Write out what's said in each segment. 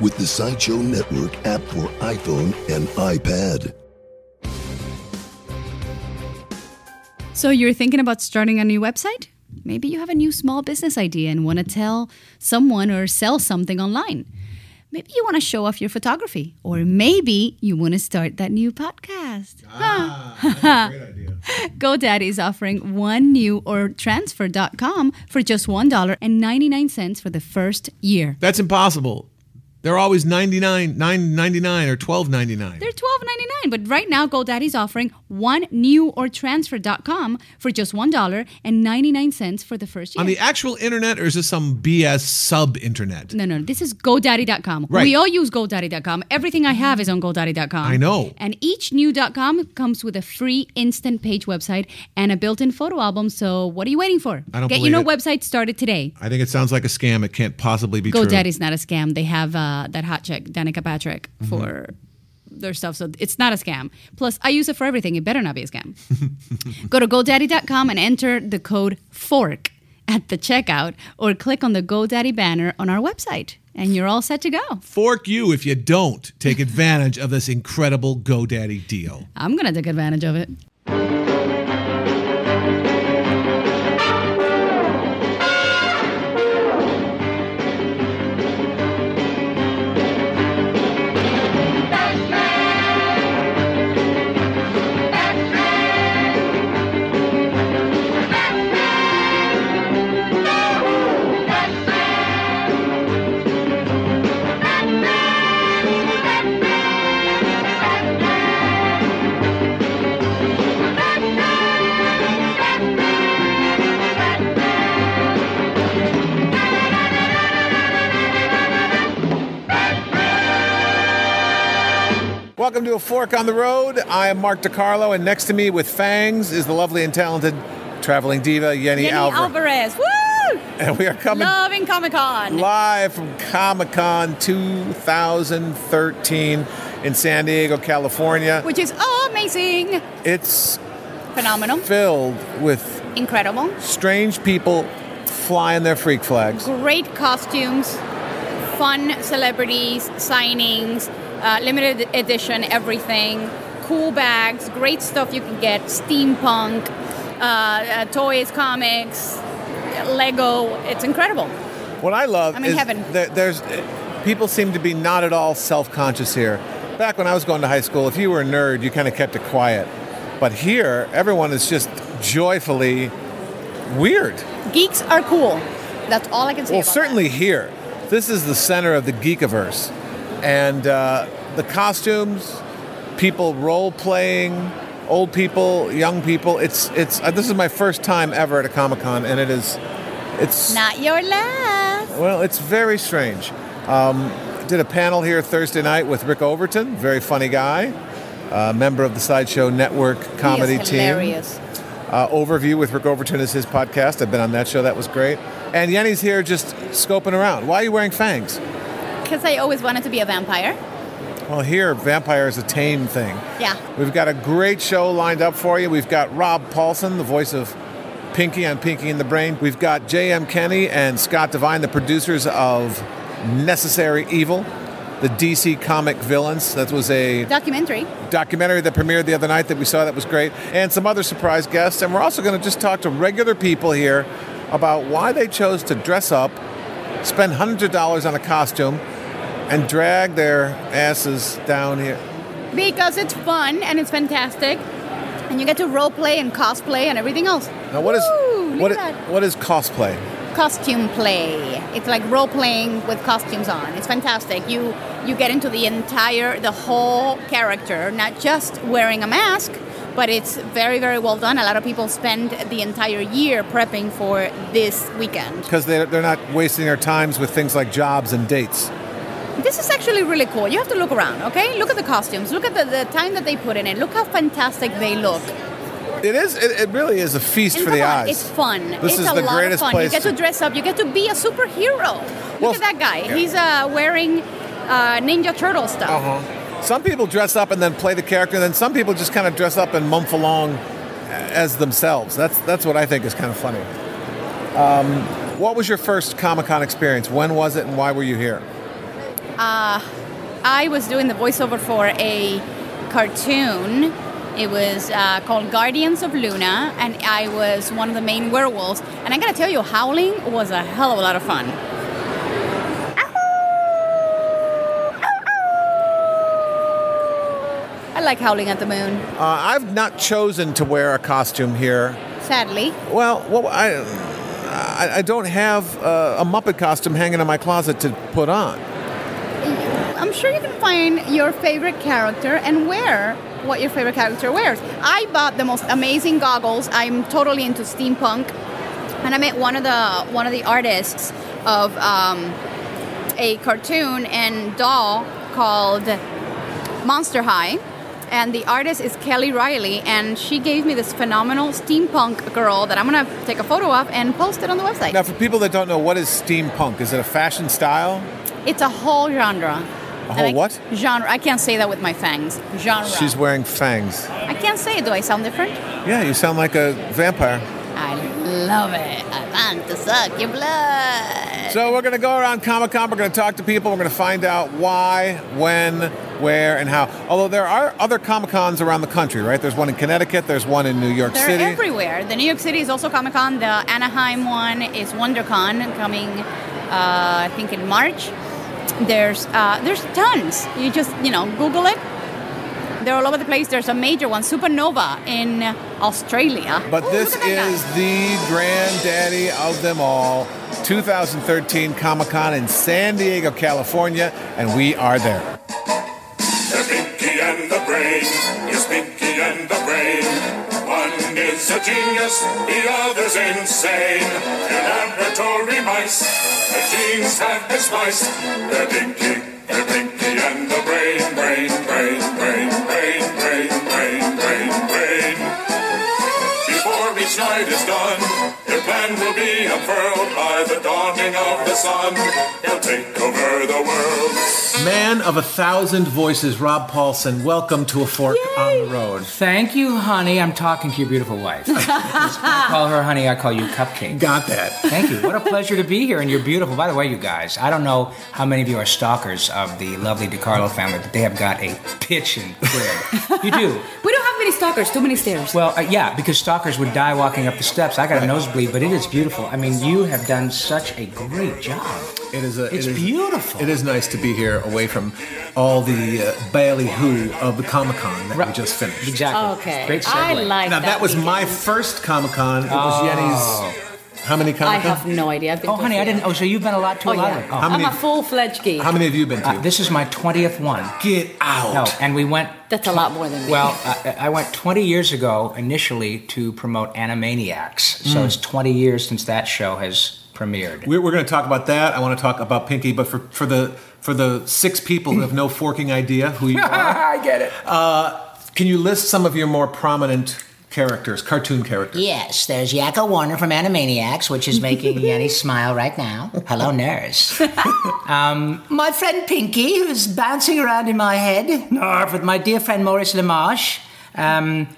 with the Sideshow Network app for iPhone and iPad. So you're thinking about starting a new website? Maybe you have a new small business idea and want to tell someone or sell something online. Maybe you want to show off your photography, or maybe you want to start that new podcast. Ah, great idea. GoDaddy is offering one new or transfer.com for just $1.99 for the first year. That's impossible. They're always 99, 9.99 or 12.99. They're $12.99, but right now GoDaddy's offering one new or transfer.com for just $1.99 for the first year. On the actual internet, or is this some BS sub internet? no, no, this is GoDaddy.com. Right. We all use GoDaddy.com. Everything I have is on GoDaddy.com. I know. And each new.com comes with a free instant page website and a built in photo album. So what are you waiting for? I don't Get your new it. website started today. I think it sounds like a scam. It can't possibly be true. GoDaddy's not a scam. They have uh, that hot chick, Danica Patrick, Mm-hmm. for their stuff. So it's not a scam. Plus, I use it for everything. It better not be a scam. Go to GoDaddy.com and enter the code FORK at the checkout or click on the GoDaddy banner on our website. And you're all set to go. Fork you if you don't take advantage of this incredible GoDaddy deal. I'm going to take advantage of it. Welcome to A Fork on the Road. I am Mark DiCarlo, and next to me with fangs is the lovely and talented traveling diva, Yeni, Jenny Alvar. Alvarez. Woo! And we are coming Loving Comic Con. live from Comic Con 2013 in San Diego, California. Which is amazing. It's Phenomenal. filled with Incredible. strange people flying their freak flags. Great costumes. Fun celebrities, signings, uh, limited edition everything. Cool bags, great stuff you can get. Steampunk, uh, uh, toys, comics, Lego. It's incredible. What I love I'm in is heaven. there- there's people seem to be not at all self-conscious here. Back when I was going to high school, if you were a nerd, you kind of kept it quiet. But here, everyone is just joyfully weird. Geeks are cool. That's all I can say. Well, certainly here. This is the center of the geekiverse, and uh, the costumes, people role playing, old people, young people. It's it's. Uh, this is my first time ever at a comic con, and it is. It's. Not your last. well, it's very strange. Um, did a panel here Thursday night with Rick Overton, very funny guy, uh, member of the Sideshow Network comedy team. hilarious. Uh, Overview with Rick Overton is his podcast. I've been on that show. That was great. And Yeni's here just scoping around. Why are you wearing fangs? Because I always wanted to be a vampire. Well, here, vampire is a tame thing. Yeah. We've got a great show lined up for you. We've got Rob Paulsen, the voice of Pinky on Pinky and the Brain. We've got J.M. Kenny and Scott Devine, the producers of Necessary Evil, the DC comic villains. That was a Documentary. documentary that premiered the other night that we saw that was great, and some other surprise guests. And we're also going to just talk to regular people here about why they chose to dress up, spend hundreds of dollars on a costume, and drag their asses down here. Because it's fun and it's fantastic. And you get to role play and cosplay and everything else. Now, what is Woo, look what at i- that. what is cosplay? costume play. It's like role playing with costumes on. It's fantastic. You you get into the entire the whole character, not just wearing a mask, but it's very very well done. A lot of people spend the entire year prepping for this weekend. Because they're, they're not wasting their times with things like jobs and dates. This is actually really cool. You have to look around, okay? Look at the costumes. Look at the, the time that they put in it. Look how fantastic they look. It is. It, it really is a feast And for the on, eyes. It's fun. This it's is a the lot greatest of fun. place You get to to- dress up. You get to be a superhero. Look Well, at that guy. yeah. He's uh, wearing uh, Ninja Turtle stuff. Uh-huh. Some people dress up and then play the character, and then some people just kind of dress up and mump along as themselves. That's that's what I think is kind of funny. Um, what was your first Comic Con experience? When was it, and why were you here? I was doing the voiceover for a cartoon. It was uh, called Guardians of Luna, and I was one of the main werewolves. And I gotta tell you, howling was a hell of a lot of fun. I like howling at the moon. Uh, I've not chosen to wear a costume here. Sadly, Well, well I, I, I don't have uh, a Muppet costume hanging in my closet to put on. I'm sure you can find your favorite character and wear what your favorite character wears. I bought the most amazing goggles. I'm totally into steampunk, and I met one of the one of the artists of um, a cartoon and doll called Monster High. And the artist is Kelly Riley, and she gave me this phenomenal steampunk girl that I'm gonna take a photo of and post it on the website. Now, for people that don't know, what is steampunk? Is it a fashion style? It's a whole genre. A whole what? Genre. I can't say that with my fangs. Genre. She's wearing fangs. I can't say. Do I sound different? Yeah, you sound like a vampire. I love it. I want to suck your blood. So we're going to go around Comic Con. We're going to talk to people. We're going to find out why, when, where, and how. Although there are other Comic Cons around the country, right? There's one in Connecticut. There's one in New York They're City. everywhere. The New York City is also Comic Con. The Anaheim one is WonderCon coming, uh, I think, in March. There's uh, there's tons. You just you know Google it. They're all over the place. There's a major one, Supanova, in Australia. But Ooh, this that guy. is the granddaddy of them all, 2013 Comic Con in San Diego, California, and we are there. Genius, the other's insane. In laboratory mice, the genes have been spliced. They're they're Pinky and the Brain. Brain, brain, brain, brain, brain, brain, brain, brain. Before each night is done, their plan will be unfurled by the the sun. They'll take over the world. Man of a thousand voices, Rob Paulsen, welcome to A Fork on the Road. Thank you, honey. I'm talking to your beautiful wife. I call her honey. I call you cupcake. Got that. Thank you. What a pleasure to be here, and you're beautiful. By the way, you guys, I don't know how many of you are stalkers of the lovely DiCarlo family, but they have got a pitching crib. You do. We don't have many stalkers, too many stairs. Well, uh, yeah, because stalkers would die walking up the steps. I got a nosebleed, but it is beautiful. I mean, you have done such a great job. It is a. It's it is- beautiful. It is nice to be here, away from all the uh, ballyhoo of the Comic Con that we just finished. Exactly. okay. Great segue. I like Now that was my first Comic Con. It was Yeni's. How many I Comic Con? have no idea. I've been Oh, to honey, I few. didn't. Oh, so you've been a lot to Oh, a lot yeah. of it. Oh. How many- I'm a full fledged geek. How many have you been to? Uh, this is my 20th one. Get out. No, and we went. That's a lot more than me. Well, I, I went 20 years ago initially to promote Animaniacs. So Mm. it's 20 years since that show has premiered. We're, we're going to talk about that. I want to talk about Pinky, but for, for the for the six people who have no forking idea who you are, I get it. can you list some of your more prominent characters, cartoon characters? Yes, there's Yakko Warner from Animaniacs, which is making Yeni smile right now. Hello, nurse. um, my friend Pinky, who's bouncing around in my head. Narf, with my dear friend Maurice LaMarche. Um,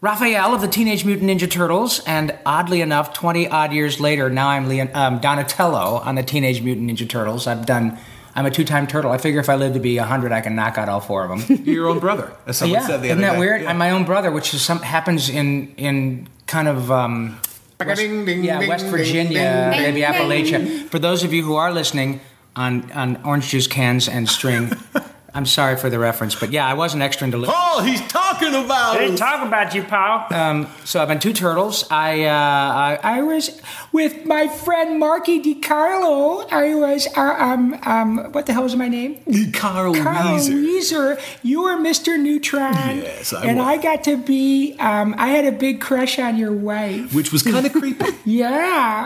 Raphael of the Teenage Mutant Ninja Turtles, and oddly enough, 20 odd years later, now I'm Leon, um, Donatello on the Teenage Mutant Ninja Turtles. I've done. I'm a two-time turtle. I figure if I live to be 100, I can knock out all four of them. You're your own brother, as someone yeah, said the isn't that day. weird? Yeah. I'm my own brother, which is some happens in in kind of um, West, Ding, ding, yeah, ding, West Virginia, ding, maybe ding. Appalachia. For those of you who are listening on on orange juice cans and string, I'm sorry for the reference, but yeah, I was an extra in Deliverance. Paul, he's talking about They talk about you, pal. Um, so I've been two turtles. I, uh, I I was with my friend Marky DiCarlo. I was uh, um um what the hell was my name? Carl, Carl Wheezer. Wheezer. You were Mr. Neutron. Yes, I and was. I got to be. Um, I had a big crush on your wife. Which was kind of creepy. Yeah,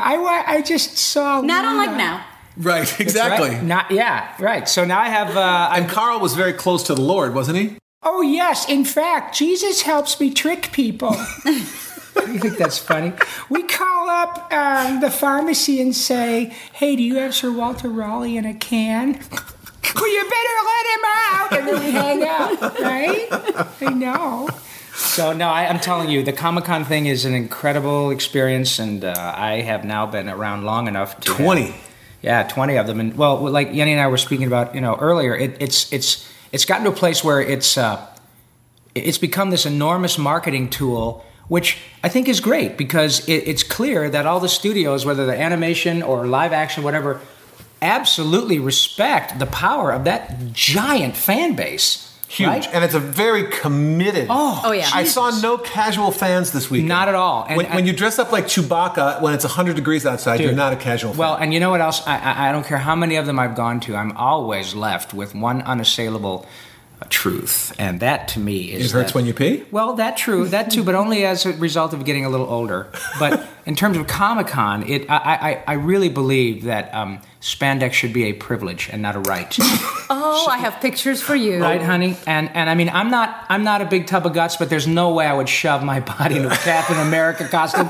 I I just saw. Not Luna. unlike now. Right, exactly. right. Not yeah, right. So now I have. Uh, And Carl was very close to the Lord, wasn't he? Oh, yes. In fact, Jesus helps me trick people. you think that's funny? We call up um, the pharmacy and say, hey, do you have Sir Walter Raleigh in a can? well, you better let him out. And then we hang out, right? I know. So, no, I, I'm telling you, the Comic Con thing is an incredible experience, and uh, I have now been around long enough to. have- 20. yeah, twenty of them, and well, like Yeni and I were speaking about, you know, earlier, it, it's it's it's gotten to a place where it's uh, it's become this enormous marketing tool, which I think is great because it, it's clear that all the studios, whether they're animation or live action, whatever, absolutely respect the power of that giant fan base. Huge. right? And it's a very committed. Oh, Oh, yeah. I saw no casual fans this week. Not at all. And- when, when you dress up like Chewbacca when it's 100 degrees outside, you're not a casual fan. Well, and you know what else? I, I, I don't care how many of them I've gone to. I'm always left with one unassailable truth, and that to me is it hurts that- when you pee? Well, that true, that too, but only as a result of getting a little older. But in terms of Comic Con, it I, I, I really believe that um, spandex should be a privilege and not a right. Oh, I have pictures for you. right, honey? And and I mean, I'm not I'm not a big tub of guts, but there's no way I would shove my body into a Captain America costume.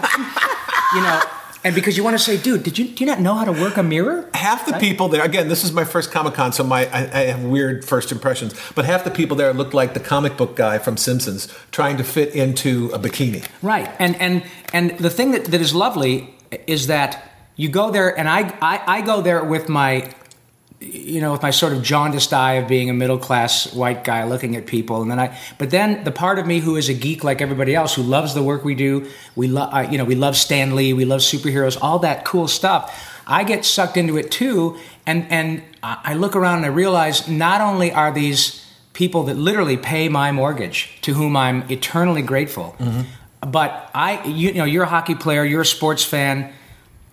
You know, and because you want to say, dude, did you do you not know how to work a mirror? Half the people there, again, this is my first Comic Con, so my I, I have weird first impressions. But half the people there looked like the comic book guy from Simpsons trying to fit into a bikini. Right. And and and the thing that, that is lovely is that you go there and I, I, I go there with my you know, with my sort of jaundiced eye of being a middle class white guy looking at people, and then I, but then the part of me who is a geek like everybody else, who loves the work we do, we love, uh, you know, we love Stan Lee, we love superheroes, all that cool stuff. I get sucked into it too, and and I look around and I realize not only are these people that literally pay my mortgage, to whom I'm eternally grateful, but I, you, you know, you're a hockey player, you're a sports fan.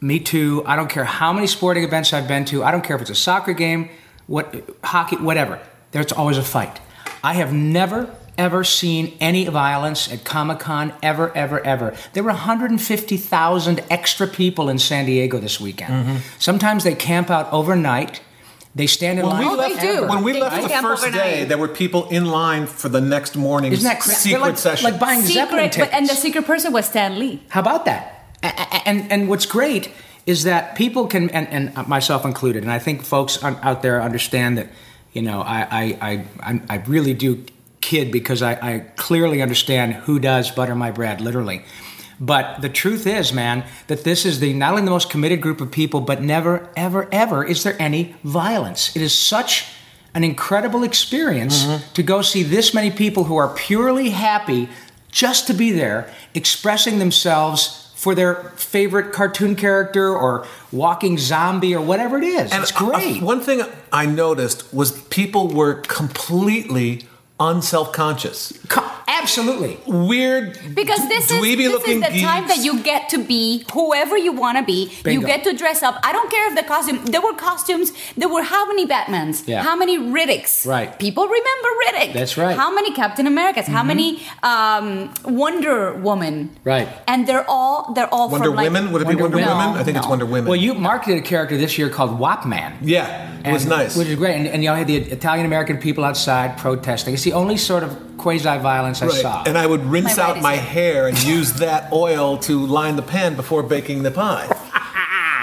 Me too. I don't care how many sporting events I've been to. I don't care if it's a soccer game, what hockey, whatever. There's always a fight. I have never ever seen any violence at Comic Con ever, ever, ever. There were 150,000 extra people in San Diego this weekend. Mm-hmm. Sometimes they camp out overnight. They stand in When line. we Oh, they do. when we They left the camp first overnight. day, there were people in line for the next morning's Isn't that cra- secret like, session. Like buying Zeppelin Secret, tickets. but, and the secret person was Stan Lee. How about that? And and what's great is that people can, and, and myself included, and I think folks out there understand that, you know, I I I, I- really do kid because I, I clearly understand who does butter my bread, literally. But the truth is, man, that this is the not only the most committed group of people, but never, ever, ever is there any violence. It is such an incredible experience mm-hmm. to go see this many people who are purely happy just to be there, expressing themselves for their favorite cartoon character or walking zombie or whatever it is. it's uh, uh, great. one thing I noticed was people were completely unself-conscious. Co- absolutely. Weird, Because this is dweeby this is looking the time that you get to be whoever you want to be. Bingo. You get to dress up. I don't care if the costume. There were costumes. There were how many Batmans? Yeah. How many Riddicks? Right. People remember Riddick. That's right. Mm-hmm. How many Captain Americas? How many um, Wonder Woman? Right. And they're all they're all Wonder from like, Women? Would it be Wonder Wonder Women? Women? I think it's Wonder Women. Well, you marketed a character this year called Wapman. yeah, it was And- nice. Which is great. And, and you know, had the Italian American people outside protesting. It's the only sort of quasi violence I Right. saw. And I would rinse My out my here. hair and use that oil to line the pan before baking the pie.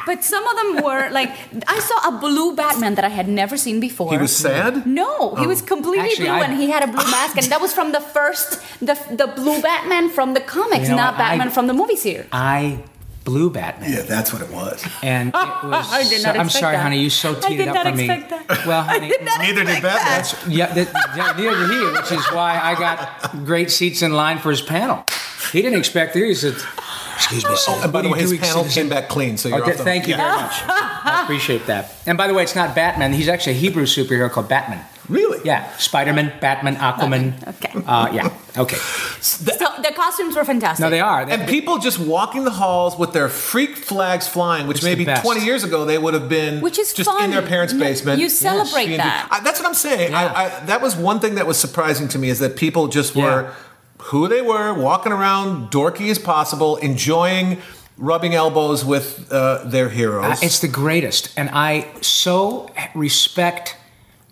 But some of them were like I saw a blue Batman that I had never seen before. He was sad. No, he was oh. completely Actually, blue, I- and he had a blue mask, and that was from the first, the the blue Batman from the comics, You know not what? I- Batman from the movie series. I blew Batman. Yeah, that's what it was. And it was. I did not so- I'm sorry, that. honey. You so I teed did it up not for me. that. Well, honey. did Neither did Batman. Yeah, that, yeah, neither did he, which is why I got great seats in line for his panel. He didn't expect it. He said, "Excuse me, sir. And by the way, his panel came back clean, so you're Okay, off the thank you Yeah. very much. I appreciate that. And by the way, it's not Batman. He's actually a Hebrew superhero called Batman. Really? Yeah, Spider-Man, Batman, Aquaman. Okay. Uh, yeah. Okay. So the costumes were fantastic. No, they are. They- And people just walking the halls with their freak flags flying, which It's maybe 20 years ago they would have been Which is just fun. in their parents' basement. you celebrate Yes. that. I, that's what I'm saying. Yeah. I, I, that was one thing that was surprising to me is that people just were Yeah. who they were, walking around dorky as possible, enjoying rubbing elbows with uh, their heroes. Uh, it's the greatest, and I so respect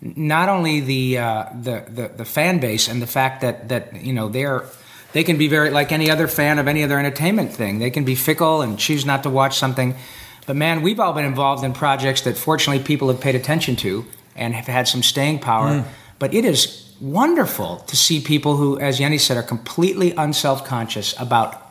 not only the, uh, the the the fan base and the fact that that you know they're they can be very like any other fan of any other entertainment thing. They can be fickle and choose not to watch something. But man, we've all been involved in projects that fortunately people have paid attention to and have had some staying power. Mm. But it is wonderful to see people who, as Yenny said, are completely unself-conscious about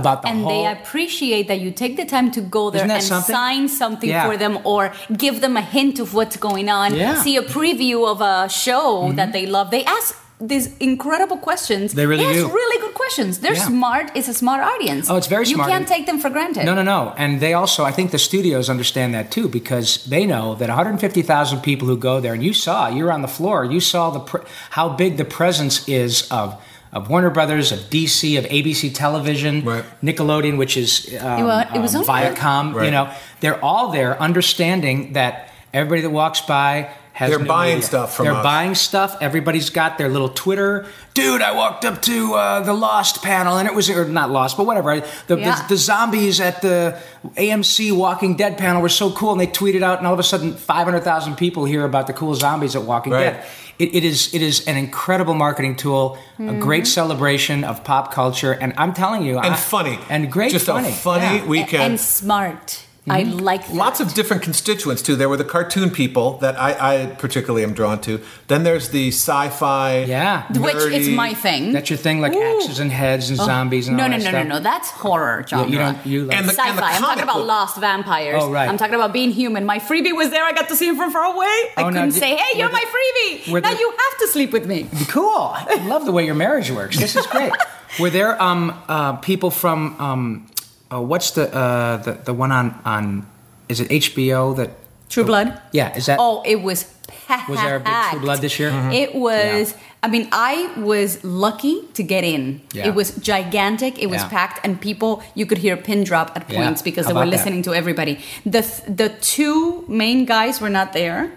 about the and whole. they appreciate that you take the time to go there and something? sign something Yeah. for them or give them a hint of what's going on Yeah. Mm-hmm. see a preview of a show that they love they ask these incredible questions They really ask do. really good questions they're Yeah. smart it's a smart audience Oh, it's very you smart. can't take them for granted No, no, no. And they also, I think the studios understand that too because they know that 150,000 people who go there, and you saw, you were on the floor, you saw the pre- how big the presence is of of Warner Brothers, of DC, of ABC Television, Right. Nickelodeon, which is um, wa- it was um, on there. Viacom. You know, they're all there, understanding that everybody that walks by. Has They're new buying media. stuff from They're us. buying stuff. Everybody's got their little Twitter. Dude, I walked up to uh, the Lost panel, and it was or not Lost, but whatever. The, Yeah. the, the zombies at the AMC Walking Dead panel were so cool, and they tweeted out, and all of a sudden, five hundred thousand people hear about the cool zombies at Walking Right. Dead. It, it is it is an incredible marketing tool, Mm-hmm. a great celebration of pop culture, and I'm telling you, and I- funny. and great Just funny, a funny Yeah. weekend. and smart i Mm-hmm. like that. Lots of different constituents too. There were the cartoon people that I, I particularly am drawn to. Then there's the sci-fi. Yeah. which is my thing That's your thing, like Ooh. axes and heads and zombies and no all no that no stuff. no no that's horror genre you don't- you like- And the- sci-fi and the i'm talking about book- lost vampires Oh, right. i'm talking about being human my freebie was there i got to see him from far away i Oh, couldn't did- say hey you're were my freebie now the- you have to sleep with me Cool. I love the way your marriage works. This is great. Were there um, uh, people from um, uh, what's the uh, the the one on on is it HBO that true blood yeah is that oh it was packed. was there a big True Blood this year? It was. Yeah. I mean, I was lucky to get in. Yeah. It was gigantic. It was Yeah. packed, and people you could hear a pin drop at points because How they were about that? listening to everybody. The the two main guys were not there.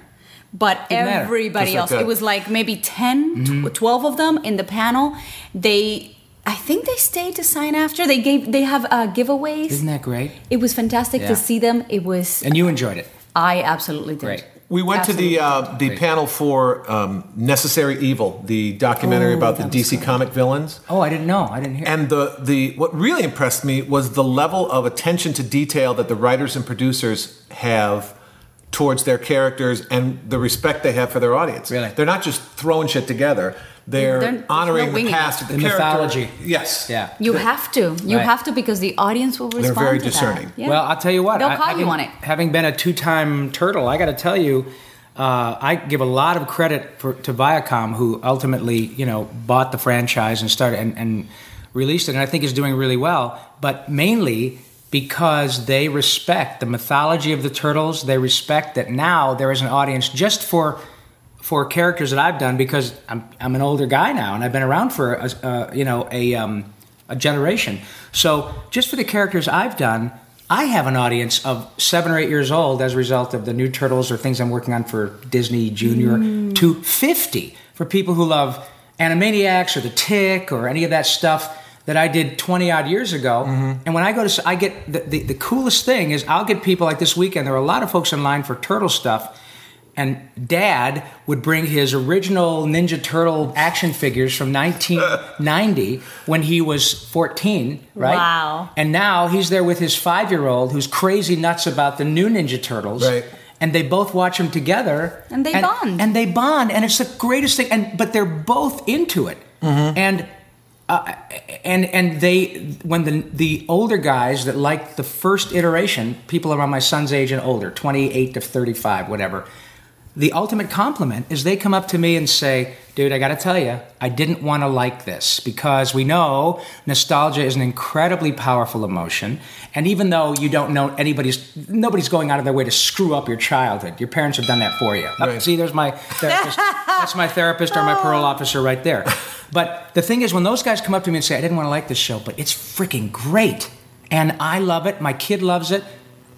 But Didn't everybody else, it was like maybe 10, Mm-hmm. tw- 12 of them in the panel. They, I think they stayed to sign after. They gave, they have uh, giveaways. Isn't that great? it was fantastic Yeah. to see them. It was, And you enjoyed it. I absolutely did. Great. We went to the uh, the Great. panel for um, Necessary Evil, the documentary Oh, about the that was DC comic villains. Oh, I didn't know. I didn't hear. And the, the what really impressed me was the level of attention to detail that the writers and producers have towards their characters and the respect they have for their audience. Really? They're not just throwing shit together. They're, They're- honoring no the past it. the, The mythology. Yes. yeah. You have to. You Right. have to because the audience will respond. They're very to that. discerning. Yeah. Well, I'll tell you what. They'll I- call having, you on it. Having been a two-time turtle, I got to tell you, uh, I give a lot of credit for, to Viacom, who ultimately, you know, bought the franchise and started and, and released it, and I think is doing really well. But mainly because they respect the mythology of the turtles. They respect that now there is an audience just for for characters that I've done because I'm I'm an older guy now and I've been around for a, uh, you know a um, a generation. So just for the characters I've done, I have an audience of seven or eight years old as a result of the new Turtles or things I'm working on for Disney Junior to fifty for people who love Animaniacs or The Tick or any of that stuff that I did 20 odd years ago. And when I go to, I get the, the, the coolest thing is I'll get people like this weekend. There are a lot of folks in line for turtle stuff. And dad would bring his original Ninja Turtle action figures from 1990 when he was 14, right? Wow. And now he's there with his five year old who's crazy nuts about the new Ninja Turtles. Right. And they both watch them together. And they bond. And they bond. And it's the greatest thing. And But they're both into it. And uh, and and they when the the older guys that like the first iteration, people around my son's age and older, 28 to 35, whatever. The ultimate compliment is they come up to me and say, "Dude, I got to tell you, I didn't want to like this because we know nostalgia is an incredibly powerful emotion, and even though you don't know anybody's nobody's going out of their way to screw up your childhood. Your parents have done that for you. Right. See, there's my therapist. That's my therapist or my parole officer right there. But the thing is, when those guys come up to me and say, I didn't want to like this show, but it's freaking great. And I love it. My kid loves it.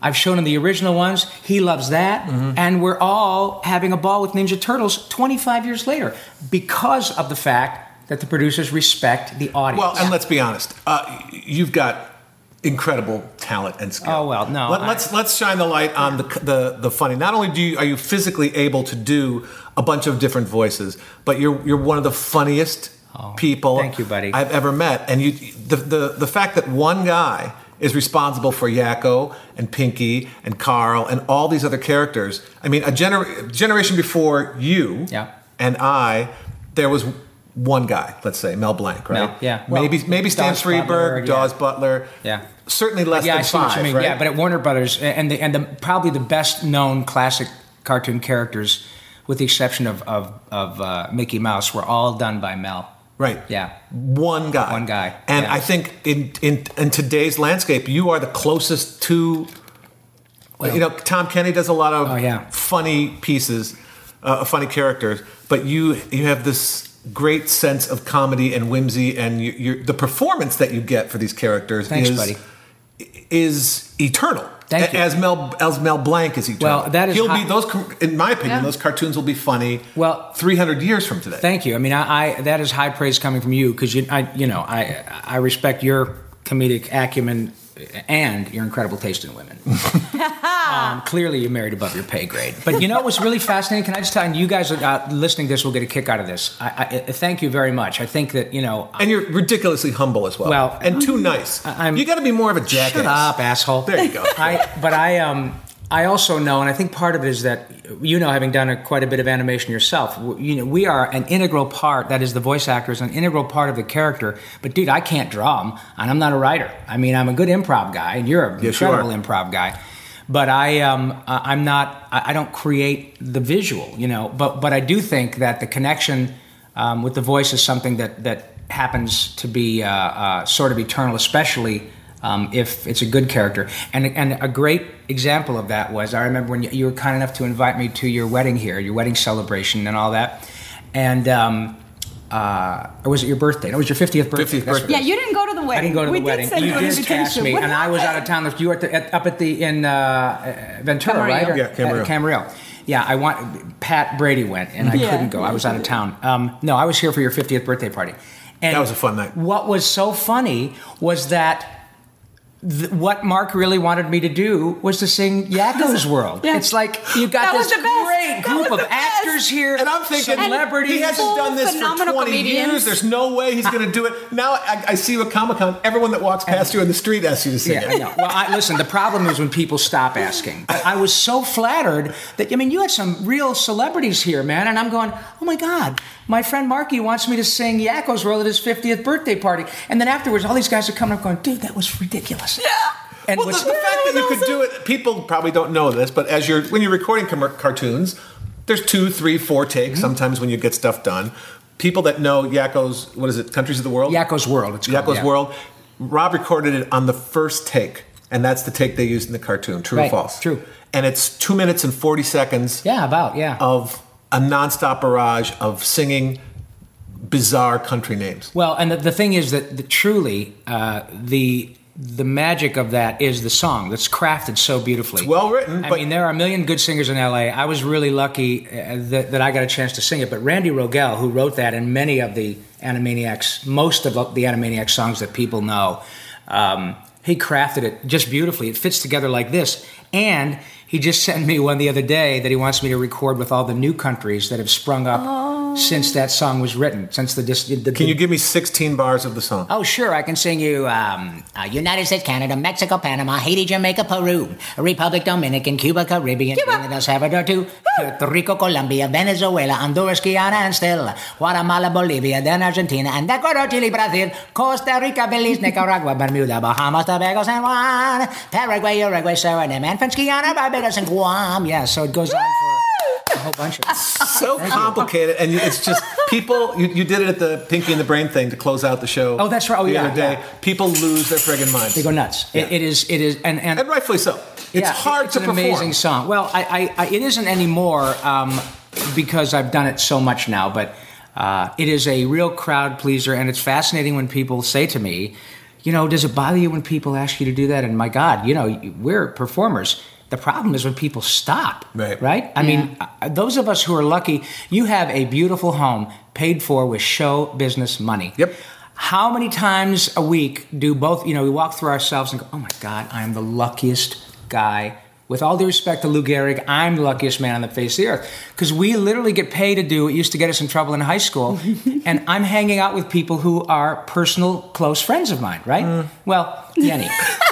I've shown him the original ones. He loves that. Mm-hmm. And we're all having a ball with Ninja Turtles 25 years later because of the fact that the producers respect the audience. Well, and let's be honest. Uh, you've got incredible talent and skill. Oh, well, no, Let, I- let's let's shine the light on the the the funny. Not only do you are you physically able to do a bunch of different voices, but you're you're one of the funniest people Oh, thank you, buddy. I've ever met. And you the the the fact that one guy is responsible for Yakko and Pinky and Carl and all these other characters. I mean, a gener- generation before you Yeah. and I, there was one guy, let's say Mel Blanc, right? Mel, yeah. Well, maybe maybe Stan Daws Butler, Freberg, yeah. Daws Butler. Yeah. Certainly less yeah, than I see five, what you mean. right? Yeah, but at Warner Brothers, and the, and the probably the best known classic cartoon characters, with the exception of of, of uh, Mickey Mouse, were all done by Mel. Right. Yeah. One guy. One guy, And yeah. I think in, in in today's landscape, you are the closest to. you know, Tom Kenny does a lot of Oh, yeah. funny pieces, uh, funny characters, but you you have this great sense of comedy and whimsy, and you, you're, the performance that you get for these characters Thanks, is buddy. Is eternal. Thank you. As Mel as Mel Blanc is eternal. Well, that is he'll high- be those. In my opinion, Yeah. those cartoons will be funny. Well- three hundred years from today. Thank you. I mean, I, I that is high praise coming from you because you, I, you know, I, I respect your comedic acumen and your incredible taste in women. um, clearly, you're married above your pay grade. But you know what's really fascinating? Can I just tell you, you guys are, uh, listening to this will get a kick out of this. I, I, I thank you very much. I think that you know. And you're ridiculously humble as well. Well, and too nice. I- I'm- you got to be more of a jackass. Shut up, asshole. There you go. I, but I, um, I also know, and I think part of it is that you know, having done a, quite a bit of animation yourself, you know, we are an integral part. That is, the voice actor is an integral part of the character. But dude, I can't draw them, and I'm not a writer. I mean, I'm a good improv guy, and you're an Yes, you incredible are. improv guy. But I, um, I'm not. I I don't create the visual, you know. But but I do think that the connection um, with the voice is something that that happens to be uh, uh, sort of eternal, especially um, if it's a good character. And and a great example of that was I remember when you, you were kind enough to invite me to your wedding here, your wedding celebration, and all that. And um, uh, or was it your birthday? No, it was your 50th birthday. 50th birthday. Yeah, you didn't go to the wedding. I didn't go to we the wedding. Did send you an did invitation. cast me, What and I was out of town. You were at the, at, up at the in uh, uh, Ventura, Camarillo. right? Or- Yeah, Camarillo. at Camarillo. Yeah, I want Pat Brady went, and I Yeah. couldn't go. I was out of town. Um, no, I was here for your 50th birthday party. And That was a fun night. What was so funny was that. Th- what Mark really wanted me to do was to sing Yakko's World. Yeah. It's like you got That this great That group of best. actors here, And I'm thinking, celebrities. he hasn't done this for 20 comedians. years. There's no way he's going to do it. Now I, I see you at Comic Con, everyone that walks past you in the street asks you to sing Yeah, I know. Well, I, listen, the problem is when people stop asking. But I was so flattered that, I mean, you had some real celebrities here, man, and I'm going, oh my God, my friend Marky wants me to sing Yakko's World at his 50th birthday party. And then afterwards, all these guys are coming up going, dude, that was ridiculous. Yeah. And Well, the, what's, the fact that you could do it, people probably don't know this, but as you're when you're recording com- cartoons, there's two, three, four takes. Mm-hmm. Sometimes when you get stuff done, people that know Yakko's, what is it, Countries of the World? Yakko's World, it's called, Yakko's yeah. World. Rob recorded it on the first take, and that's the take they used in the cartoon. True or false? true. And it's two minutes and forty seconds yeah, about, yeah. of a nonstop barrage of singing bizarre country names. Well, and the, the thing is that the, truly uh, the the magic of that is the song that's crafted so beautifully. It's well written, I but- mean, there are a million good singers in LA. I was really lucky uh, that, that I got a chance to sing it. But Randy Rogel, who wrote that, and many of the Animaniacs, most of the Animaniacs songs that people know, um, he crafted it just beautifully. It fits together like this, and. He just sent me one the other day that he wants me to record with all the new countries that have sprung up since that song was written. Since the, dis- the Can you give me 16 bars of the song? Oh, sure. I can sing you. Um, Uh, United States, Canada, Mexico, Panama, Haiti, Jamaica, Peru, Republic Dominican, Cuba, Caribbean, Trinidad, El Salvador, too, Puerto Rico, Colombia, Venezuela, Honduras, Guyana, and still Guatemala, Bolivia, then Argentina, and Ecuador, Chile, Brazil, Costa Rica, Belize, Nicaragua, Bermuda, Bahamas, Tobago, San Juan, Paraguay, Uruguay, Suriname, and French Guiana, Barbados, and Guam. yeah, so it goes on for a whole bunch of. so complicated, and it's just people. You, you did it at the Pinky and the Brain thing to close out the show. Oh, that's right. Oh, the yeah, other day, yeah. people lose their friggin' minds. They go nuts. It, it is. It is. And and, and rightfully so. It's yeah, hard it's to an perform. amazing song. Well, I, I, I it isn't anymore um, because I've done it so much now. But uh, it is a real crowd pleaser, and it's fascinating when people say to me, you know, does it bother you when people ask you to do that? And my God, you know, we're performers. The problem is when people stop. Right. Right. I mean, uh, those of us who are lucky, you have a beautiful home paid for with show business money. Yep. How many times a week do both, you know, we walk through ourselves and go, oh my God, I'm the luckiest guy. With all due respect to Lou Gehrig, I'm the luckiest man on the face of the earth. Because we literally get paid to do what used to get us in trouble in high school. and I'm hanging out with people who are personal, close friends of mine, right? Well, Yeni.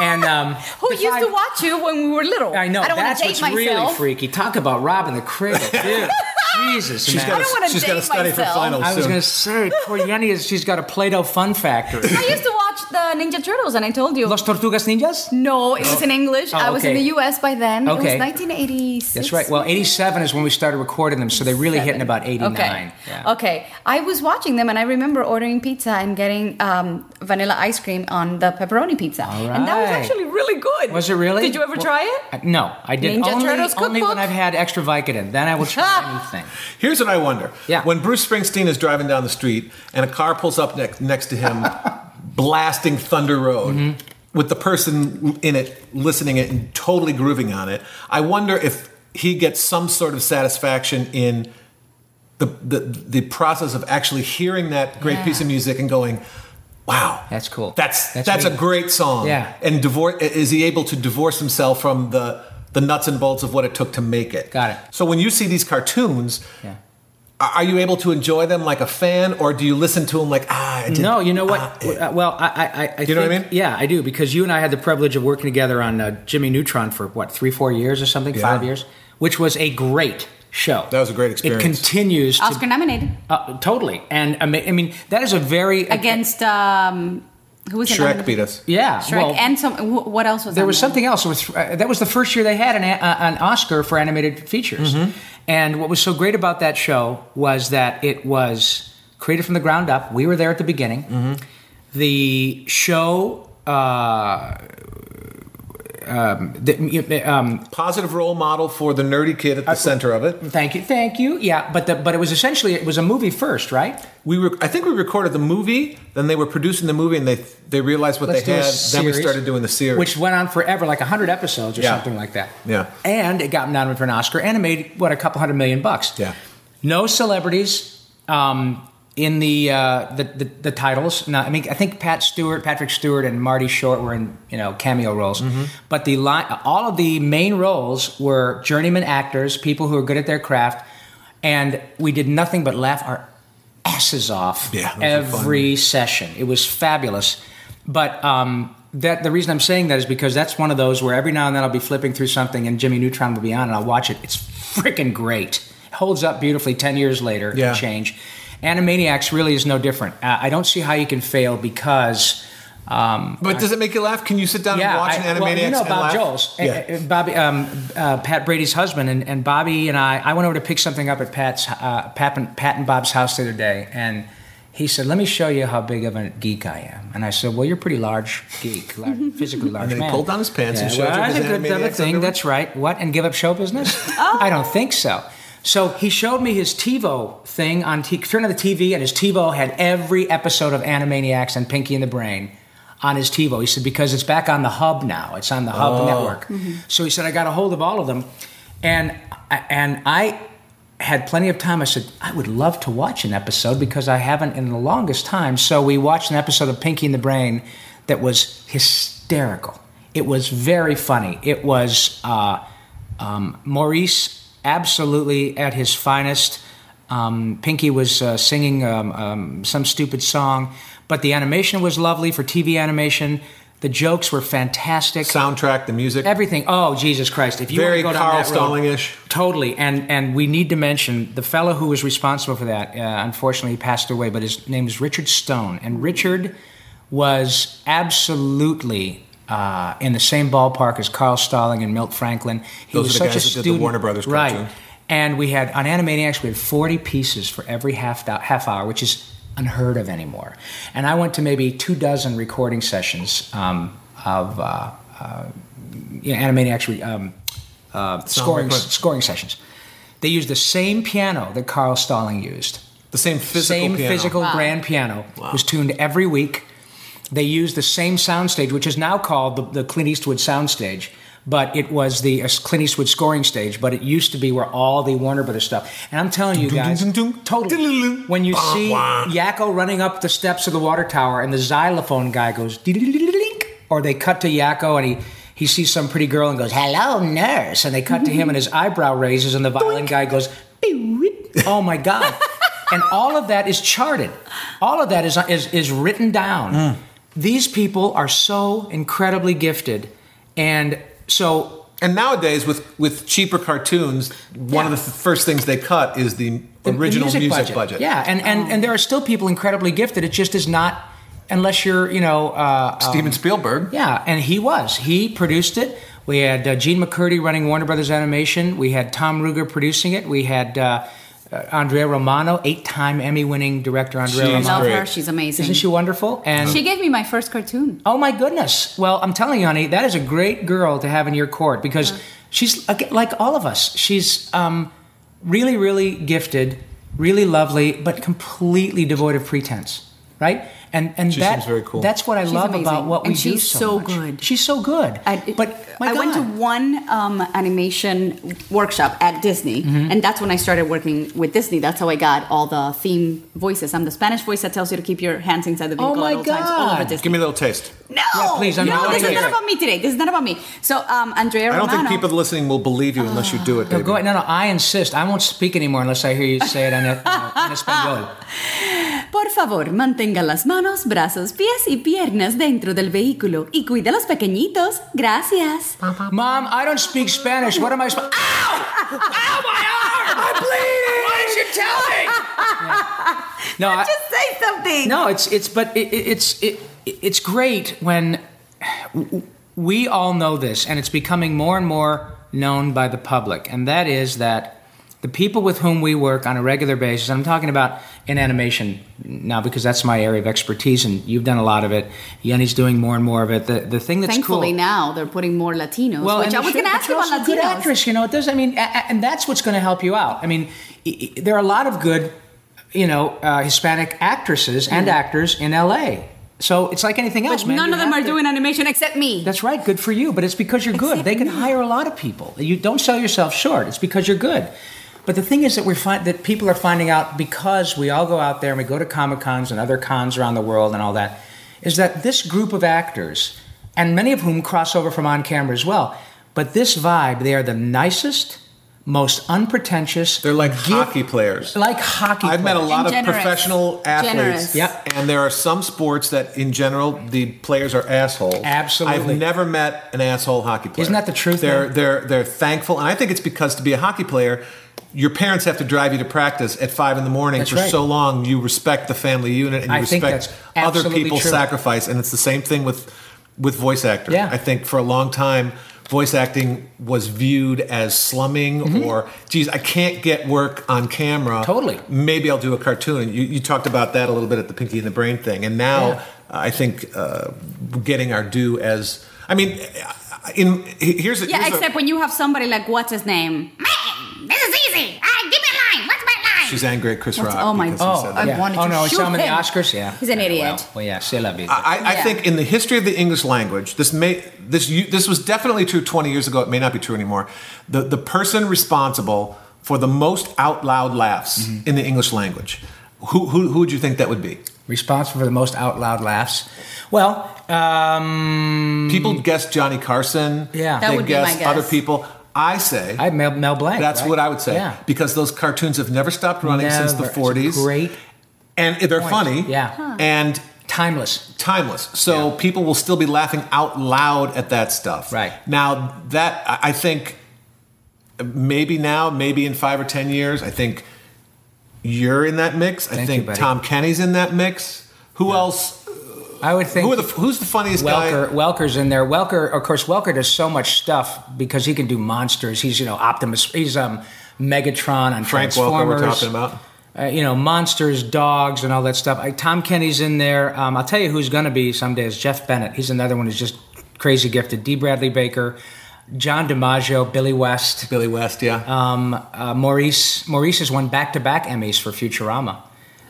and um, Who used I- to watch you when we were little? I know I don't that's want what's myself. really freaky. Talk about robbing the cradle, dude. Jesus, She's man. got I don't wanna she's got to date study for myself. finals I was going to say, poor Yeni, is, she's got a Play-Doh fun factory. I used to watch the Ninja Turtles, and I told you. Los Tortugas Ninjas? no, it was in English. Oh, I was in the U.S. by then. It Okay. was 1986. That's right. Well, 87 is when we started recording them, so they really hit in about 89. Okay. Yeah. Okay. I was watching them and I remember ordering pizza and getting um, vanilla ice cream on the pepperoni pizza. And that was actually really good. Was it really? Did you ever Well, try it? No, I didn't. Ninja only, Turtles only when? I've had extra Vicodin. Then I will try anything. Here's what I wonder. Yeah. When Bruce Springsteen is driving down the street and a car pulls up next, next to him, blasting Thunder Road, Mm-hmm. with the person in it listening it and totally grooving on it, I wonder if he gets some sort of satisfaction in the the, the process of actually hearing that great Yeah. piece of music and going, "Wow, That's cool. That's That's that's, a great song." Yeah. And divorce is he able to divorce himself from the the nuts and bolts of what it took to make it? Got it. So when you see these cartoons, Yeah. Are are you able to enjoy them like a fan, or do you listen to them like ah? I didn't- No, you know what? ah, eh. Uh, well, I, I, I You know what I mean? Yeah, I do because you and I had the privilege of working together on uh, Jimmy Neutron for what three, four years or something, Yeah. five years, which was a great show. That was a great experience. It continues to Oscar nominated uh, totally, and I mean, I mean that is a very against um, who was it? Shrek beat us. Yeah, Shrek well, and some. What else was There on was something else. Was, uh, that was the first year they had an, uh, an Oscar for animated features. Mm-hmm. And what was so great about that show was that it was created from the ground up. We were there at the beginning. Mm-hmm. The show. Uh, um, the, um, Positive role model for the nerdy kid at the center of it. thank you, thank you. Yeah, but the, but it was essentially it was a movie first, right? We were, I think we recorded the movie, then they were producing the movie, and they they realized what Let's they had. Then we started doing the series. which went on forever, like hundred episodes or Yeah. something like that. Yeah. and it got nominated for an Oscar, and it made what a couple hundred million bucks. Yeah. no celebrities um, in the, uh, the, the the titles. No, I mean I think Pat Stewart, Patrick Stewart, and Marty Short were in you know cameo roles, Mm-hmm. but the all of the main roles were journeyman actors, people who are good at their craft, and we did nothing but laugh our asses off Yeah, those were fun. every session. It was fabulous. But um, that the reason I'm saying that is because that's one of those where every now and then I'll be flipping through something and Jimmy Neutron will be on and I'll watch it. It's freaking great. It holds up beautifully 10 years later Yeah. and change. Animaniacs really is no different. Uh, I don't see how you can fail because. Um, but does it make you laugh? Can you sit down and watch I- an Animaniacs well, you know and Bob laugh? Jones, Yeah. uh, uh, Bobby, um, uh, Pat Brady's husband, and, and Bobby and I. I went over to pick something up at Pat's, uh, Pat, and, Pat and Bob's house the other day, and he said, "Let me show you how big of a geek I am." And I said, "Well, you're a pretty large geek, large, physically large And then he pulled down his pants and showed well, you that's his a good Animaniacs thing. underwear? That's right. What and give up show business? I don't think so. So he showed me his TiVo thing on He turned on the TV, and his TiVo had every episode of Animaniacs and Pinky and the Brain on his TiVo. He said because it's back on the Hub now. It's on the Hub network. So he said I got a hold of all of them, and and I had plenty of time. I said I would love to watch an episode because I haven't in the longest time. So we watched an episode of Pinky and the Brain that was hysterical. It was very funny. It was uh, um, Maurice absolutely at his finest. Um, Pinky was uh, singing um, um, some stupid song, but the animation was lovely for TV animation. The jokes were fantastic. Soundtrack, the music. Everything. Oh Jesus Christ! If you Very want to go Carl down that road, Stalling-ish. totally. And and we need to mention the fellow who was responsible for that. Uh, unfortunately, he passed away, but his name is Richard Stone, and Richard was absolutely. Uh, in the same ballpark as Carl Stalling and Milt Franklin, he Those was are the such guys a that did the Warner Brothers cartoon. right? And we had on Animaniacs, we had forty pieces for every half hou- half hour, which is unheard of anymore. And I went to maybe two dozen recording sessions um, of uh, uh, you know, Animaniacs re- um, uh, scoring record. scoring sessions. They used the same piano that Carl Stalling used. the same physical same piano. physical grand piano was tuned every week. They used the same soundstage, which is now called the, the Clint Eastwood soundstage. but it was the uh, Clint Eastwood scoring stage. But it used to be where all the Warner Brothers stuff. And I'm telling you guys, totally. When you see Yakko running up the steps of the water tower and the xylophone guy goes, or they cut to Yakko and he. He sees some pretty girl and goes, "Hello, nurse," and they cut to him and his eyebrow raises, and the violin guy goes, "Oh my god!" and all of that is charted. All of that is is, is written down. These people are so incredibly gifted, and so And nowadays, with with cheaper cartoons, one of the first things they cut is the, the- the original music, budget. Yeah, and, and and there are still people incredibly gifted. It just is not unless you're you know uh, Steven Spielberg. Yeah, and he was. He produced it. We had uh, Jean MacCurdy running Warner Brothers Animation. We had Tom Ruegger producing it. We had uh, Andrea Romano, eight-time Emmy-winning director Andrea She's I Romano. love her. She's amazing. Isn't she wonderful? And She gave me my first cartoon. oh my goodness! Well, I'm telling you, honey, that is a great girl to have in your court because she's like- like all of us. She's um, really, really gifted, really lovely, but completely devoid of pretense. Right? And and She that, seems very cool. That's what I She's love amazing. about what we And do. she's so much. good. She's so good. I, but my I went to one um, animation workshop at Disney, Mm-hmm. and that's when I started working with Disney. That's how I got all the theme voices. I'm the Spanish voice that tells you to keep your hands inside the vehicle Oh my at all times, all over God. Disney. Give me a little taste. no, Yeah, please, I'm no, not this gonna is not about me today. This is not about me. So, um, Andrea I don't Romano. think people listening will believe you unless you do it. No, go ahead. No, no, I insist. I won't speak anymore unless I hear you say it in, in español. Por favor, mantenga las manos, brazos, pies y piernas dentro del vehículo y cuide a los pequeñitos. Gracias. Mom, I don't speak Spanish. What am I supposed? Ow! Ow, my arm! I'm bleeding. Why didn't you tell me? No, I, Just say something. no, it's it's but it, it, it's it, it's great when we all know this, and it's becoming more and more known by the public, and that is that the people with whom we work on a regular basis, I'm talking about in animation now because that's my area of expertise, and you've done a lot of it. Yeni's doing more and more of it. The the thing that's Thankfully, cool. now they're putting more Latinos, which and I was going to ask you about a good actress, you know. It does. I mean, and that's what's going to help you out. I mean, there are a lot of good, you know, uh, Hispanic actresses and actors in L.A. So it's like anything else, But man. none You of them are to- doing animation except me. That's right. Good for you. But it's because you're good. Except they can me. hire a lot of people. You don't sell yourself short. It's because you're good. But the thing is that we find that people are finding out because we all go out there and we go to comic cons and other cons around the world and all that, is that this group of actors, and many of whom cross over from on camera as well, but this vibe, they are the nicest, most unpretentious. They're like gift- hockey players. Like hockey. I've met a players. lot of generous. professional athletes. Generous. Yep. And there are some sports that, in general, the players are assholes. Absolutely. I've never met an asshole hockey player. Isn't that the truth, They're though? they're they're thankful, and I think it's because to be a hockey player, your parents have to drive you to practice at five in the morning That's for right. so long. You respect the family unit, and you I respect other people's true. sacrifice. And it's the same thing with with voice acting. Yeah. I think for a long time. Voice acting was viewed as slumming, or geez, I can't get work on camera. Mm-hmm. Totally. maybe I'll do a cartoon. You, you talked about that a little bit at the Pinky and the Brain thing, and now Yeah. I think uh, getting our due as I mean, in here's yeah, here's a- except when you have somebody like what's his name? Man, this is easy. All right, give me a line. What's my line? she's angry at Chris What's- Rock. oh my because he Oh, said I that. yeah. wanted oh to no, we shoot saw him in the. Oscars. Yeah, He's an Yeah, idiot. Well, well yeah, c'est la vie. I, I Yeah. think in the history of the English language, this may this you- this was definitely true 20 years ago. It may not be true anymore. The the person responsible for the most out loud laughs Mm-hmm. in the English language, who, who who would you think that would be? responsible for the most out loud laughs. Well, um, People guess Johnny Carson. Yeah. That they would be my guess guess. other people. I say I have Mel, Mel Blanc. that's right? what I would say Yeah. because those cartoons have never stopped running since the Never. It's 40s. Great, and they're point. funny. Yeah. Huh. and timeless. timeless. So people will still be laughing out loud at that stuff. Right. Now that I I think maybe now, maybe in five or ten years, I think you're in that mix. I Thank think you, buddy. Tom Kenny's in that mix. Who else? I would think. Who are the who's the funniest Welker, guy? Welker's in there. Welker, of course, Welker does so much stuff because he can do monsters. He's you know Optimus. He's um Megatron on Frank Welker we're talking about. Uh, you know, monsters, dogs, and all that stuff. I, Tom Kenny's in there. Um, I'll tell you who's going to be someday is Jeff Bennett. He's another one who's just crazy gifted. D. Bradley Baker, John DiMaggio, Billy West, Billy West, yeah. um, uh, Maurice. Maurice has won back to back Emmys for Futurama.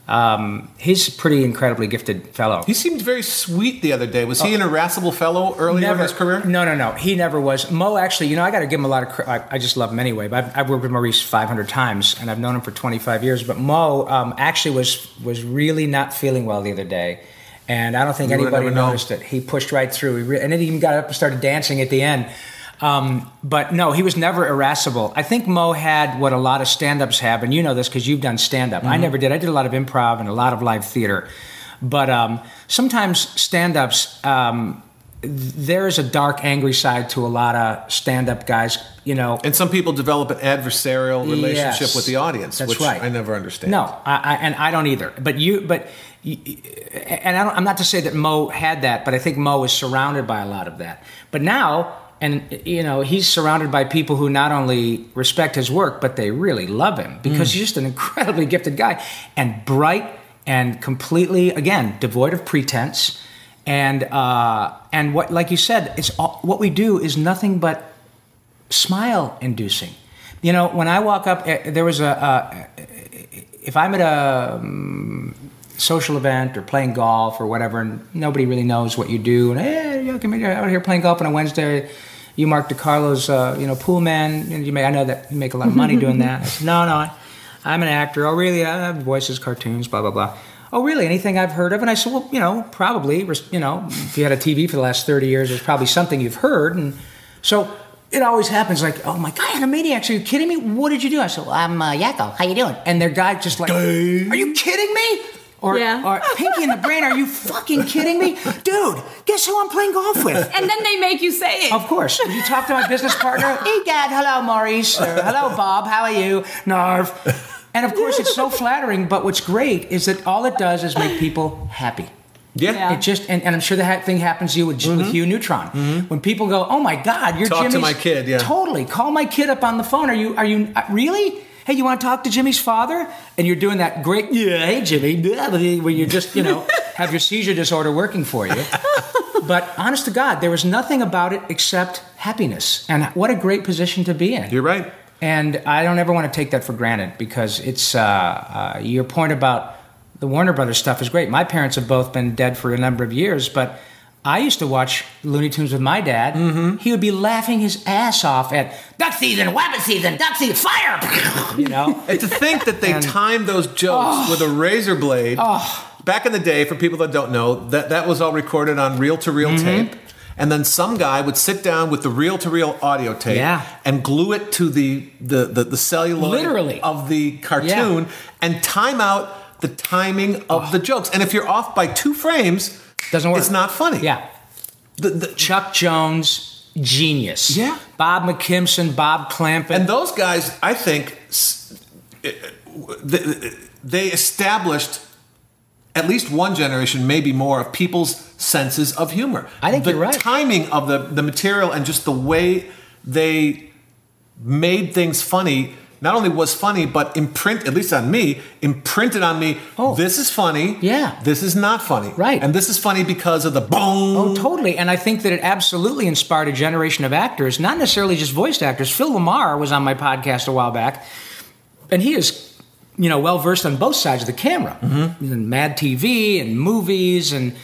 Um, he's a pretty incredibly gifted fellow. He seemed very sweet the other day. Was he an irascible fellow earlier in his career? No, no, no. He never was. Mo, actually, you know, I got to give him a lot of credit. I, I just love him anyway. But I've, I've worked with Maurice 500 times, and I've known him for 25 years. But Mo um, actually was was really not feeling well the other day, and I don't think You anybody never know. noticed it. He pushed right through, he re- and then he even got up and started dancing at the end. Um, but no, he was never irascible. I think Mo had what a lot of stand-ups have, and you know this because you've done stand-up. I Mhm. never did. I did a lot of improv and a lot of live theater. But um, sometimes stand-ups, um, there is a dark, angry side to a lot of stand-up guys. You know, And some people develop an adversarial relationship Yes. with the audience, That's which right. I never understand. No, I, I, and I don't either. But you, but, and I don't, I'm not to say that Mo had that, but I think Mo is surrounded by a lot of that. But now, and you know, he's surrounded by people who not only respect his work, but they really love him because Mm. he's just an incredibly gifted guy and bright and completely, again, devoid of pretense. And uh, and what, like you said, it's all, what we do is nothing but smile inducing. You know, when I walk up, eh, there was a, a if I'm at a um, social event or playing golf or whatever, and nobody really knows what you do, and hey, you come here, out here playing golf on a Wednesday. You Mark DeCarlo's, uh, you know, pool man, and you may I know that you make a lot of money doing that. I said, no, no, I'm an actor. Oh, really? I have voices, cartoons, blah blah blah. Oh, really? Anything I've heard of? And I said, well, you know, probably. You know, if you had a TV for the last thirty years, there's probably something you've heard, and so it always happens. Like, oh my god, Animaniacs! Are you kidding me? What did you do? I said, well, I'm uh, Yakko. How you doing? And their guy just like, are you kidding me? Or, or Pinky and the Brain, are you fucking kidding me? Dude, guess who I'm playing golf with? And then they make you say it. Of course. You talk to my business partner? Egad, hello, Maurice. Or, hello, Bob. How are you? Narf. And of course, it's so flattering. But what's great is that all it does is make people happy. Yeah. Yeah. It just and, and I'm sure that thing happens to you with, with Hugh Neutron. When people go, "Oh my God, you're Mm-hmm. Talk to my kid, yeah. Totally. Call my kid up on the phone. Are you? Are you uh, really? Hey, you want to talk to Jimmy's father? And you're doing that great, yeah, hey Jimmy, where you just, you know, have your seizure disorder working for you. But honest to God, there was nothing about it except happiness. And what a great position to be in. You're right. And I don't ever want to take that for granted because it's uh, uh, your point about the Warner Brothers stuff is great. My parents have both been dead for a number of years, but I used to watch Looney Tunes with my dad. Mm-hmm. He would be laughing his ass off at duck season, wabbit season, duck season, fire! You know, And to think that they And- timed those jokes with a razor blade. Back in the day, for people that don't know, that, that was all recorded on reel to reel Mm-hmm. tape. And then some guy would sit down with the reel to reel audio tape Yeah. and glue it to the, the, the, the celluloid Literally. of the cartoon and time out the timing of the jokes. And if you're off by two frames, doesn't work. it's not funny. Yeah. The, the, Chuck Jones, genius. Yeah. Bob McKimson, Bob Clampett. And those guys, I think, eh, th- they established at least one generation, maybe more, of people's senses of humor. I think the you're right. The timing of the, the material and just the way they made things funny not only was funny, but imprint, at least on me, imprinted on me, Oh. this is funny. Yeah. This is not funny. Right. And this is funny because of the boom. Oh, totally. And I think that it absolutely inspired a generation of actors, not necessarily just voiced actors. Phil LaMarr was on my podcast a while back, and he is, you know, well versed on both sides of the camera. Mm-hmm. In Mad TV and movies, and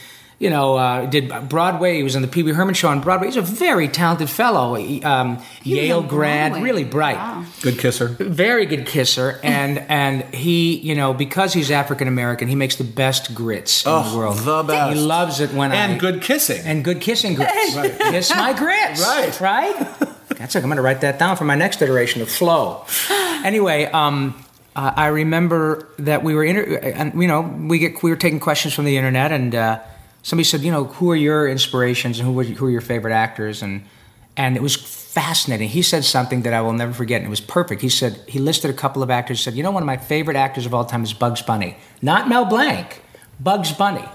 you know, uh, did Broadway. He was on the Pee Wee Herman show on Broadway. He's a very talented fellow. He, um, Yale grad, Broadway. really bright Wow. Good kisser. very good kisser and and he you know because he's african american he makes the best grits in Oh, the world the best. he loves it when And I, and good kissing. and good kissing grits kiss my grits Right. right that's like i'm gonna write that down for my next iteration of flow anyway um uh, I remember that we were, inter- and you know, we get we were taking questions from the internet, and uh, somebody said, you know, who are your inspirations and who were, who are your favorite actors, and and it was fascinating. He said something that I will never forget, and it was perfect. He said he listed a couple of actors. He said, you know, one of my favorite actors of all time is Bugs Bunny, not Mel Blanc, Bugs Bunny,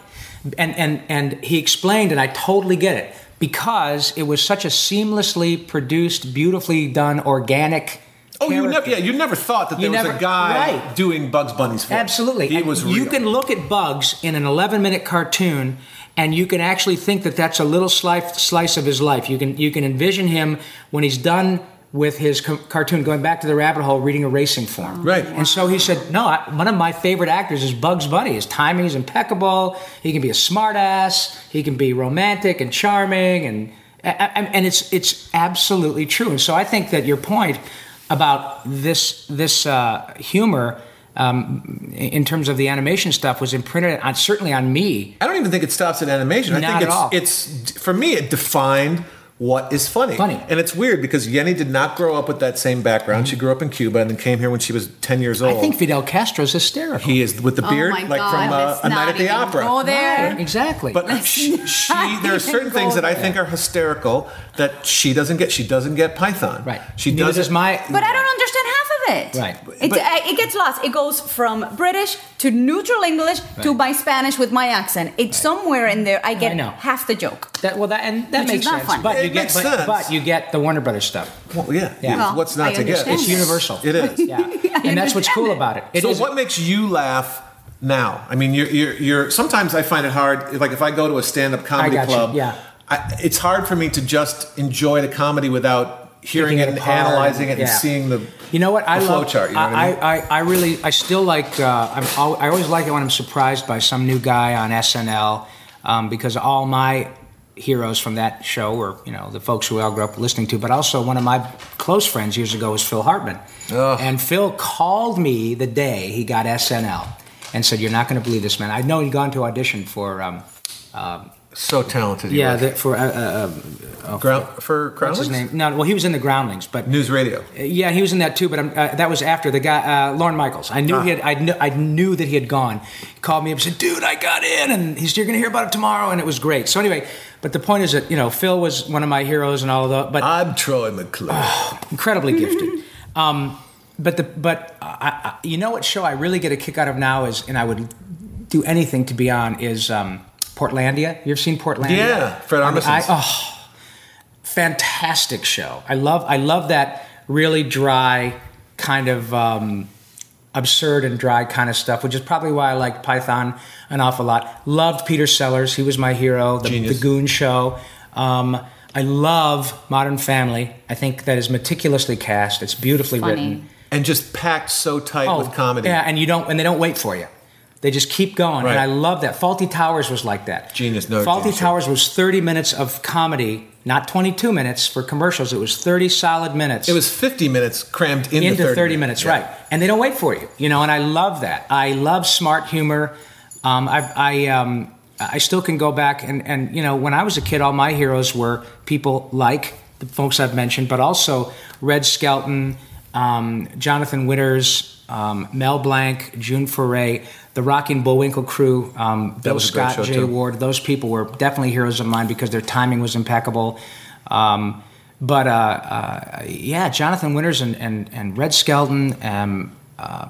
and and and he explained, and I totally get it because it was such a seamlessly produced, beautifully done, organic. Oh, you never, yeah, you never thought that You there was never- a guy right. doing Bugs Bunny's voice. Absolutely. And was You can look at Bugs in an 11 minute cartoon and you can actually think that that's a little slice, slice of his life. You can, you can envision him when he's done with his co- cartoon, going back to the rabbit hole, reading a racing form. Right. And so he said, no, I, one of my favorite actors is Bugs Bunny. His timing is impeccable. He can be a smartass. He can be romantic and charming, and and and it's it's absolutely true. And so I think that your point about this this uh, humor. Um, in terms of the animation stuff, was imprinted on certainly on me. I don't even think it stops at animation. I Not think at it's all. it's for me it defined what is funny. Funny. And it's weird because Yeni did not grow up with that same background. She grew up in Cuba and then came here when she was 10 years old. I think Fidel Castro's hysterical. he is with the Oh beard my like God, from uh, A Night at the Opera. go there. Right, exactly. But she, she there are certain things go that I think are hysterical that she doesn't get. She doesn't get Python. right. She Neither doesn't does my. But I don't understand half of it. Right. It, But- uh, it gets lost. It goes from British to neutral English to Right. my Spanish with my accent. It's somewhere in there. I get know. half the joke. That, well, that and that Which is makes not sense. fun. But It you get, makes but, sense. but you get the Warner Brothers stuff. Well, yeah. Yeah. yeah. What's not I to get? It's universal. It is. Yeah, and that's what's cool it. about it. It so is- what makes you laugh now? I mean, you're, you're, you're sometimes I find it hard. Like if I go to a stand-up comedy got you, club, yeah. I, it's hard for me to just enjoy the comedy without hearing it and analyzing it and yeah. seeing the You know what? I love chart. You know what I mean? I, I, I really, I still like. Uh, I'm, I always like it when I'm surprised by some new guy on SNL um, because all my heroes from that show were, you know, the folks who I grew up listening to. But also, one of my close friends years ago was Phil Hartman, Ugh. and Phil called me the day he got SNL and said, "You're not going to believe this, man. I know he'd gone to audition for." Um, so talented. yeah, the, for uh, uh, uh, Ground, for what's his name? No, well, he was in the Groundlings, but News Radio. yeah, he was in that too, but I'm, uh, that was after the guy, uh, Lorne Michaels. I knew Ah. he had, I knew, I knew that he had gone. He called me up and said, "Dude, I got in," and he said, "You're going to hear about it tomorrow," and it was great. So anyway, but the point is that you know Phil was one of my heroes and all of that, but I'm Troy McClure. incredibly gifted. Um, but the but I, I, you know what show I really get a kick out of now is, and I would do anything to be on is um, Portlandia. You ever seen Portlandia? Yeah, Fred I I- oh, fantastic show. I love I love that really dry kind of um, absurd and dry kind of stuff, which is probably why I liked Python an awful lot. Loved Peter Sellers; he was my hero. The, the Goon Show. Um, I love Modern Family. I think that is meticulously cast. It's beautifully Funny. written. and just packed so tight with comedy. Oh, Yeah, and you don't and they don't wait for you. They just keep going, Right. and I love that. Fawlty Towers was like that. Genius, no, Fawlty genius. Towers was 30 minutes of comedy, not 22 minutes for commercials. It was 30 solid minutes. It was 50 minutes crammed into, into 30, minutes, Yeah. right? And they don't wait for you, you know. And I love that. I love smart humor. Um, I, I, um, I still can go back and, and you know, when I was a kid, all my heroes were people like the folks I've mentioned, but also Red Skelton, um, Jonathan Winters, um, Mel Blanc, June Foray, the Rocky and Bullwinkle crew, um, Bill Scott, Jay too. Ward. Those people were definitely heroes of mine because their timing was impeccable. Um, but uh, uh, yeah, Jonathan Winters and, and, and Red Skelton, um, uh,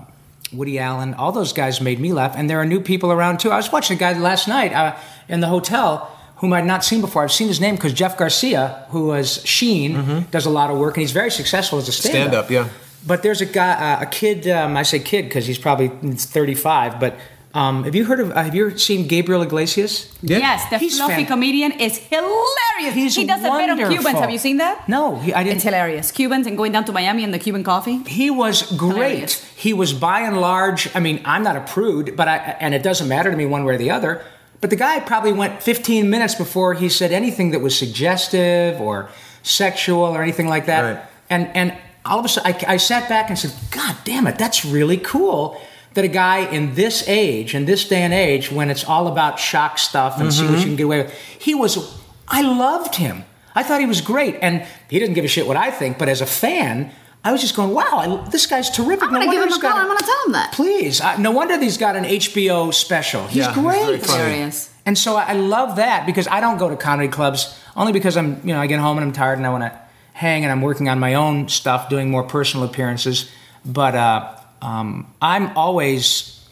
Woody Allen, all those guys made me laugh. And there are new people around too. I was watching a guy last night uh, in the hotel whom I'd not seen before. I've seen his name because Jeff Garcia, who was Sheen, does a lot of work and he's very successful as a stand Mm-hmm. Stand-up, yeah. But there's a guy, uh, a kid. Um, I say kid because he's probably 35. But um, have you heard of? Uh, have you ever seen Gabriel Iglesias? Yeah. Yes, the He's fluffy fan- comedian is hilarious. He's he does a bit on. Cubans. Have you seen that? No, he, I didn't. It's hilarious. Cubans and going down to Miami and the Cuban coffee. He was great. Hilarious. He was by and large. I mean, I'm not a prude, but I and it doesn't matter to me one way or the other. But the guy probably went 15 minutes before he said anything that was suggestive or sexual or anything like that. Right. And and all of a sudden, I, I sat back and said, "God damn it, that's really cool." That a guy in this age, in this day and age, when it's all about shock stuff and see what you mm-hmm. can get away with, he was. I loved him. I thought he was great, and he doesn't give a shit what I think. But as a fan, I was just going, "Wow, I, this guy's terrific." I'm gonna No give him a call. I'm gonna tell him that. Please, I, no wonder he's got an HBO special. He's Yeah, he's great. very funny. Hilarious. And so I I love that because I don't go to comedy clubs only because I'm, you know, I get home and I'm tired and I want to hang and I'm working on my own stuff, doing more personal appearances. But uh, um, I'm always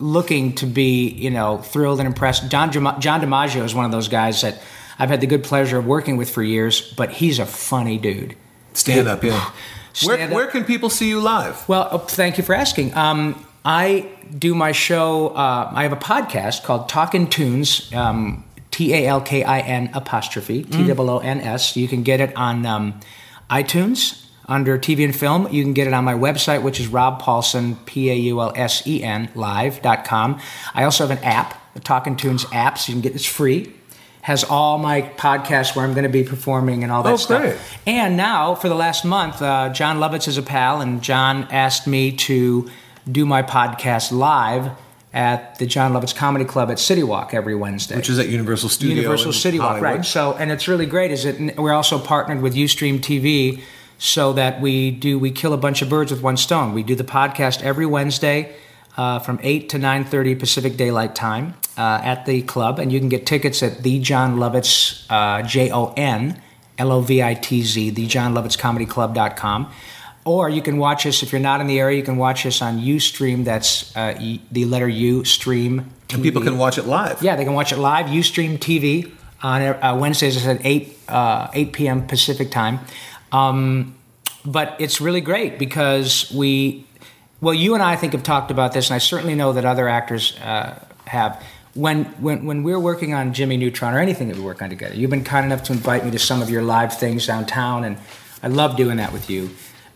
looking to be, you know, thrilled and impressed. John, John DiMaggio is one of those guys that I've had the good pleasure of working with for years, but he's a funny dude. Stand up, yeah. Where, up. where can people see you live? Well, uh, thank you for asking. Um, I do my show. Uh, I have a podcast called Talkin' Toons. Um, T A L K I N apostrophe T O O N S. You can get it on um, iTunes, under TV and film. You can get it on my website, which is Rob Paulson Paulsen, P A U L S E N, live.com. I also have an app, the Talking Toons app, so you can get it's free. Has all my podcasts where I'm going to be performing and all that Oh, stuff. great. And now, for the last month, uh, Jon Lovitz is a pal, and Jon asked me to do my podcast live at the Jon Lovitz Comedy Club at City Walk every Wednesday. Which is at Universal Studio. Universal City Walk, Hollywood. right? So, and it's really great. Is it? We're also partnered with UStream TV, so that we do we kill a bunch of birds with one stone. We do the podcast every Wednesday uh, from eight to nine thirty Pacific Daylight Time uh, at the club, and you can get tickets at the Jon Lovitz uh, J O N L O V I T Z the Jon Lovitz Comedy Club.com. Or you can watch us if you're not in the area. You can watch us on UStream. That's uh, the letter U Stream. And people can watch it live. Yeah, they can watch it live. UStream TV on uh, Wednesdays at eight uh, eight p.m. Pacific time. Um, but it's really great because we, well, you and I, I think have talked about this, and I certainly know that other actors uh, have. When, when when we're working on Jimmy Neutron or anything that we work on together, you've been kind enough to invite me to some of your live things downtown, and I love doing that with you.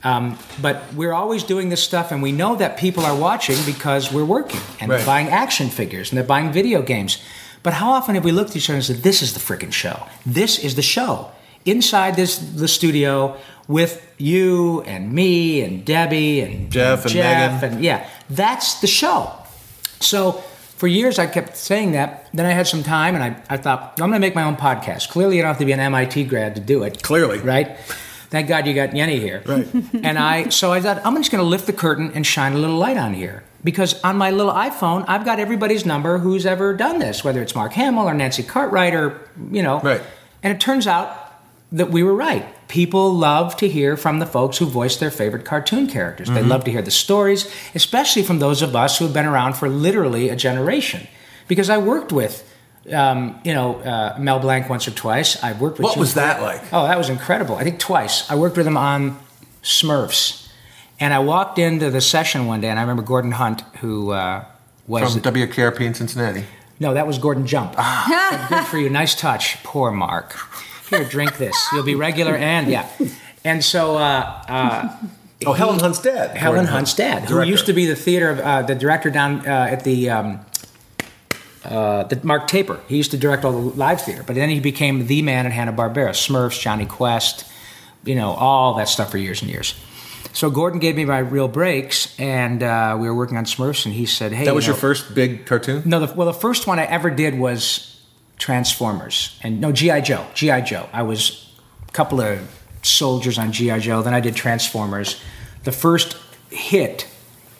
Um, but we're always doing this stuff, and we know that people are watching because we're working and Right. they're buying action figures and they're buying video games. But how often have we looked at each other and said, "This is the freaking show. This is the show." Inside this the studio with you and me and Debbie and Jeff and Jeff Megan. and yeah, that's the show. So for years I kept saying that. Then I had some time and I, I thought, I'm going to make my own podcast. Clearly, you don't have to be an MIT grad to do it. Clearly. Right? Thank God you got Yeni here. Right. and I, so I thought, I'm just going to lift the curtain and shine a little light on here. Because on my little iPhone, I've got everybody's number who's ever done this, whether it's Mark Hamill or Nancy Cartwright or, you know. Right. And it turns out that we were right. People love to hear from the folks who voice their favorite cartoon characters. They mm-hmm. love to hear the stories, especially from those of us who have been around for literally a generation. Because I worked with, um, you know, uh, Mel Blanc once or twice. I've worked with. What Jim was that like? Oh, that was incredible. I think twice. I worked with him on Smurfs, and I walked into the session one day, and I remember Gordon Hunt, who uh, was From WKRP in Cincinnati. no, that was Gordon Jump. Ah, good for you. Nice touch. Poor Mark. Here, drink this. You'll be regular and yeah. And so uh, uh, Oh, Helen Hunt's dad. Helen Gordon Hunt's dad, who Director. used to be the theater, uh, the director down uh, at the. Um, uh, the Mark Taper. He used to direct all the live theater, but then he became the man at Hanna Barbera, Smurfs, Jonny Quest, you know, all that stuff for years and years. So Gordon gave me my real breaks, and uh, we were working on Smurfs, and he said, "Hey, That you was know, your first big cartoon? no, the, well, the first one I ever did was Transformers, and no GI Joe. GI Joe. I was a couple of soldiers on GI Joe. Then I did Transformers. The first hit,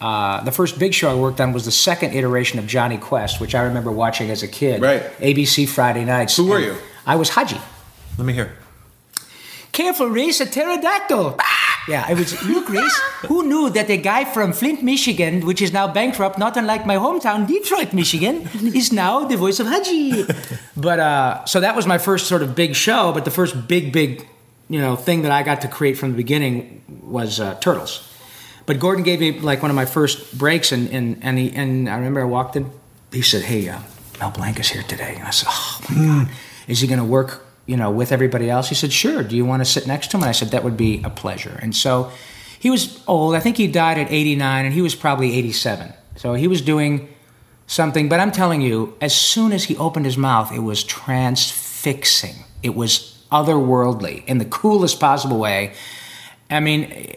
uh, the first big show I worked on was the second iteration of Jonny Quest, which I remember watching as a kid. Right. ABC Friday nights. Who were you? I was Haji. Let me hear. Careful, Reese, a pterodactyl. Yeah, it was. Look, Reese, who knew that a guy from Flint, Michigan, which is now bankrupt, not unlike my hometown, Detroit, Michigan, is now the voice of Haji. But uh, so that was my first sort of big show. But the first big, big, you know, thing that I got to create from the beginning was uh, Turtles. But Gordon gave me like one of my first breaks, and and and, he, and I remember I walked in. He said, "Hey, uh, Mel Blanc is here today," and I said, "Oh my God, is he going to work?" You know, with everybody else. He said, "Sure. Do you want to sit next to him?" And I said, "That would be a pleasure." And so, he was old. I think he died at 89, and he was probably 87. So he was doing something. But I'm telling you, as soon as he opened his mouth, it was transfixing. It was otherworldly in the coolest possible way. I mean,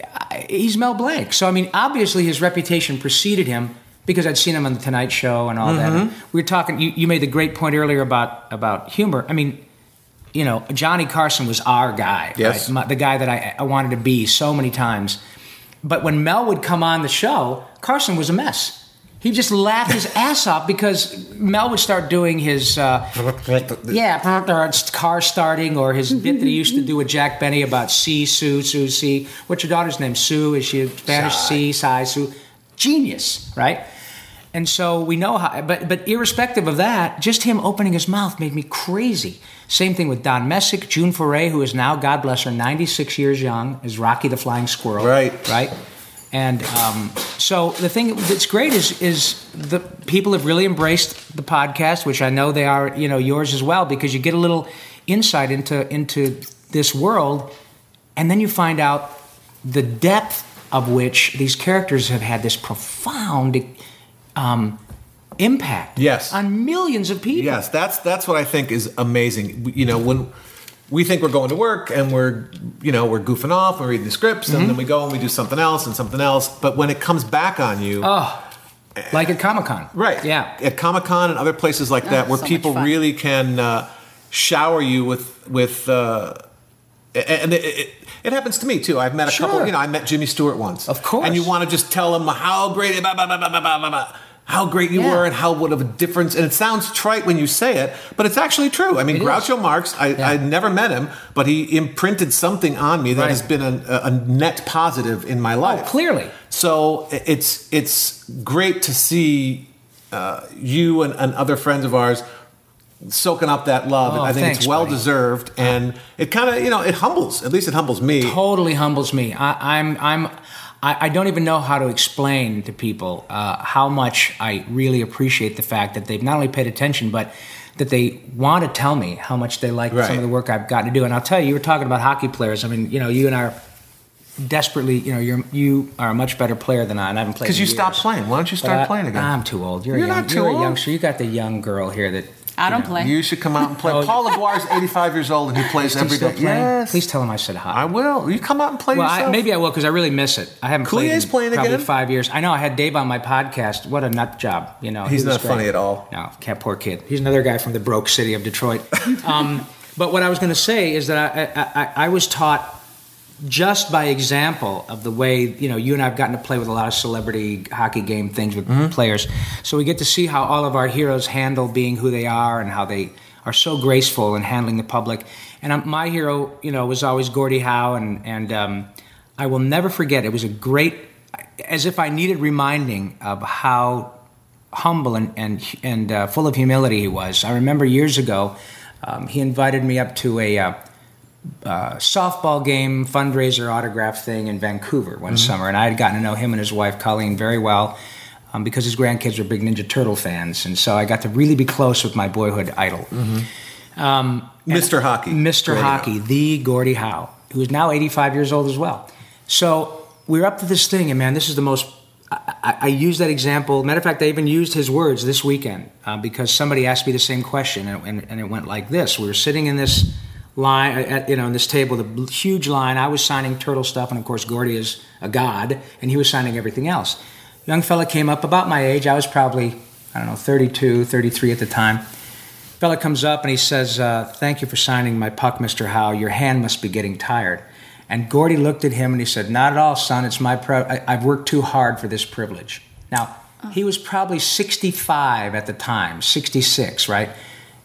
he's Mel Blanc. So, I mean, obviously his reputation preceded him because I'd seen him on The Tonight Show and all that. And we were talking, you, you made the great point earlier about, about humor. I mean, you know, Johnny Carson was our guy, Yes. right? My- the guy that I, I wanted to be so many times. But when Mel would come on the show, Carson was a mess. He just laughed his ass off because Mel would start doing his, uh, yeah, car starting, or his bit that he used to do with Jack Benny about C, Sue, Sue, C. What's your daughter's name? Sue? Is she Spanish? C, Sai, Sue. Genius, right? And so we know how, but but irrespective of that, just him opening his mouth made me crazy. Same thing with Don Messick, June Foray, who is now, God bless her, 96 years young, is Rocky the Flying Squirrel. Right. Right. And um, so the thing that's great is is the people have really embraced the podcast, which I know they are, you know, yours as well, because you get a little insight into into this world, and then you find out the depth of which these characters have had this profound um, impact Yes. on millions of people. Yes, that's that's what I think is amazing. You know, when we think we're going to work and we're you know we're goofing off We're reading the scripts and mm-hmm. then we go and we do something else and something else but when it comes back on you oh like at comic-con right yeah at comic-con and other places like oh, that where so people really can uh, shower you with with uh, and it, it, it, happens to me too. I've met a sure. couple, you know, I met Jimmy Stewart once. Of course. And you want to just tell him how great, blah, blah, blah, blah, blah, blah, blah how great you Yeah. were, and how what of a difference. And it sounds trite when you say it, but it's actually true. I mean, It is. Groucho Marx. I, Yeah. I never met him, but he imprinted something on me that Right. has been a, a net positive in my life. Oh, clearly. So it's it's great to see uh, you and, and other friends of ours soaking up that love. Oh, I think thanks, it's well buddy. deserved, and it kind of you know it humbles. At least it humbles me. totally humbles me. I, I'm I'm I, I don't even know how to explain to people uh, how much I really appreciate the fact that they've not only paid attention but that they want to tell me how much they like Right. some of the work I've gotten to do. And I'll tell you, you were talking about hockey players. I mean, you know, you and I are desperately, you know, you're you are a much better player than I, and I haven't played Because you in stopped playing. Why don't you start I- playing again? I'm too old. You're, You're a young, not too you're a old. youngster. You got the young girl here that I don't know. play. you should come out and play. Oh, Paul LeGuire's 85 years old and he plays every day. he every still day. playing? Yes. Please tell him I said hi. I will. You come out and play Well, I, maybe I will because I really miss it. I haven't played Coulier's in playing probably again? five years. I know I had Dave on my podcast. What a nut job, you know. He's he was not funny at all. No, cat poor kid. He's another guy from the broke city of Detroit. um, but what I was going to say is that I, I, I, I was taught just by example of the way you know you and I've gotten to play with a lot of celebrity hockey game things with Mm-hmm. players, so we get to see how all of our heroes handle being who they are and how they are so graceful in handling the public. And um, my hero, you know, was always Gordie Howe, and and um, I will never forget. It was a great, as if I needed reminding of how humble and and and uh, full of humility he was. I remember years ago, um, he invited me up to a. Uh, uh, softball game fundraiser autograph thing in Vancouver one summer, and I had gotten to know him and his wife Colleen very well um, because his grandkids were big Ninja Turtle fans, and so I got to really be close with my boyhood idol, um, Mr. Hockey. Mr. Gordie Hockey, the Gordie Howe, who is now 85 years old as well. So we're up to this thing, and man, this is the most. I, I, I use that example. Matter of fact, I even used his words this weekend uh, because somebody asked me the same question, and, and, and it went like this: We were sitting in this line, at, you know, in this table, the huge line. I was signing turtle stuff, and of course, Gordie is a god, and he was signing everything else. Young fella came up about my age. I was probably, I don't know, 32, 33 at the time. Fella comes up and he says, uh, "Thank you for signing my puck, Mister Howe. Your hand must be getting tired." And Gordie looked at him and he said, "Not at all, son. It's my pri- I- I've worked too hard for this privilege." Now, he was probably 65 at the time, 66, right?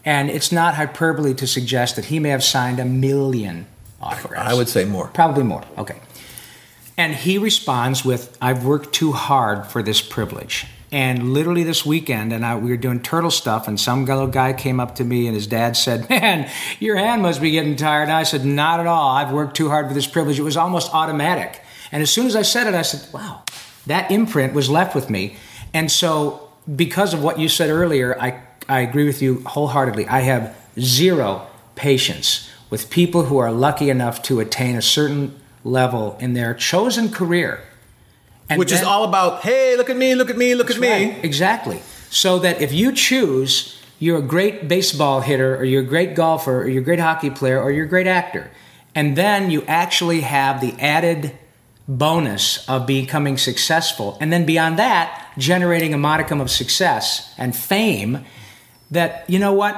And it's not hyperbole to suggest that he may have signed a million autographs. I would say more. Probably more. Okay. And he responds with, I've worked too hard for this privilege. And literally this weekend, and I, we were doing turtle stuff, and some little guy came up to me, and his dad said, Man, your hand must be getting tired. And I said, Not at all. I've worked too hard for this privilege. It was almost automatic. And as soon as I said it, I said, Wow, that imprint was left with me. And so, because of what you said earlier, I, I agree with you wholeheartedly. I have zero patience with people who are lucky enough to attain a certain level in their chosen career. And Which is all about, hey, look at me, look at me, look at me. Right, exactly. So that if you choose, you're a great baseball hitter, or you're a great golfer, or you're a great hockey player, or you're a great actor, and then you actually have the added bonus of becoming successful, and then beyond that, generating a modicum of success and fame. That you know what,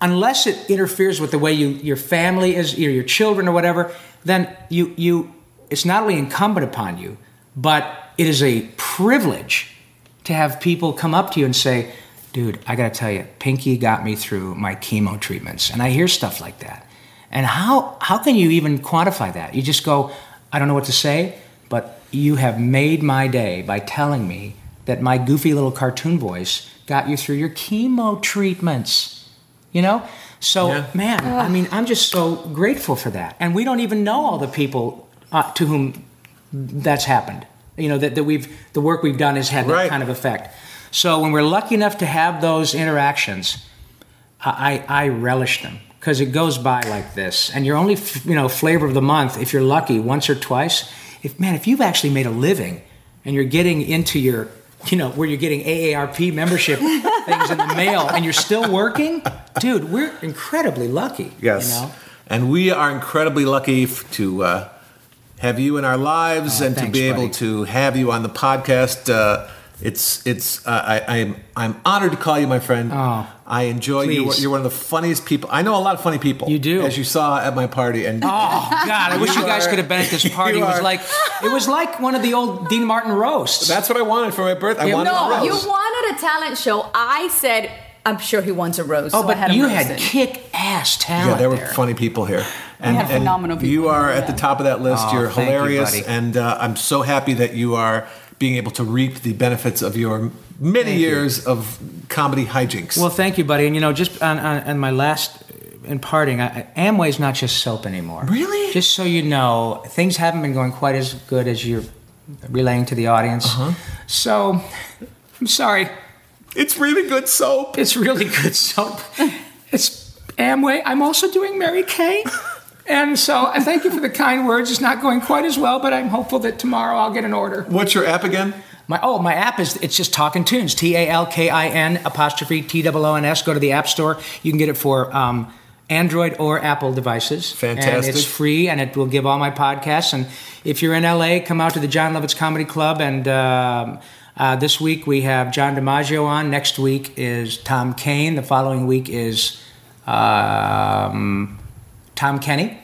unless it interferes with the way you your family is, your, your children or whatever, then you you it's not only incumbent upon you, but it is a privilege to have people come up to you and say, "Dude, I got to tell you, Pinky got me through my chemo treatments," and I hear stuff like that. And how how can you even quantify that? You just go, "I don't know what to say," but you have made my day by telling me that my goofy little cartoon voice got you through your chemo treatments. You know? So, Yeah. man, I mean, I'm just so grateful for that. And we don't even know all the people uh, to whom that's happened. You know, that, that we've, the work we've done has had that kind of effect. So when we're lucky enough to have those interactions, I, I relish them because it goes by like this, and you're only f- you know flavor of the month if you're lucky once or twice. If man, if you've actually made a living and you're getting into your you know where you're getting AARP membership things in the mail and you're still working, dude, we're incredibly lucky. Yes. You know? And we are incredibly lucky to uh, have you in our lives Oh, and to thanks, be able to have you on the podcast. Uh, it's it's uh, I, I'm I'm honored to call you my friend. Oh, I enjoy you. please. You're one of the funniest people. I know a lot of funny people. You do. as you saw at my party. And Oh God! I wish you, You guys are- could have been at this party. It was are- like it was like one of the old Dean Martin roasts. that's what I wanted for my birthday. I wanted No, a you wanted a talent show. I said, I'm sure he wants a rose. oh, so I but had you had kick-ass talent. Yeah, there were there. funny people here. And, had phenomenal and you people, are at the top of that list. Oh, You're thank you, hilarious, buddy. and uh, I'm so happy that you are being able to reap the benefits of your many years of comedy hijinks. Well, thank you, buddy. And you know, just on, on, on my last in parting, I- Amway's not just soap anymore. Really? Just so you know, things haven't been going quite as good as you're relaying to the audience. Uh-huh. So, I'm sorry. it's really good soap. It's really good soap. It's Amway. I'm also doing Mary Kay. And so I thank you for the kind words. It's not going quite as well, but I'm hopeful that tomorrow I'll get an order. What's your app again? My oh, my app is it's just Talking Toons. T A L K I N apostrophe T O O N S. Go to the App Store. You can get it for um, Android or Apple devices. And Fantastic. it's free, and it will give all my podcasts. And if you're in LA, come out to the Jon Lovitz Comedy Club. And um, uh, this week we have John DiMaggio on. Next week is Tom Kane. The following week is um, Tom Kenny.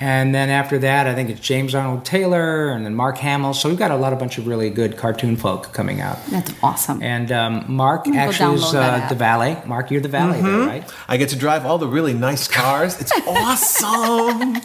And then after that, I think it's James Arnold Taylor and then Mark Hamill. So we've got a lot of bunch of really good cartoon folk coming out. That's awesome. And um, Mark I'm gonna go actually is uh, the valet. Mark, you're the valet there, right? I get to drive all the really nice cars. It's awesome.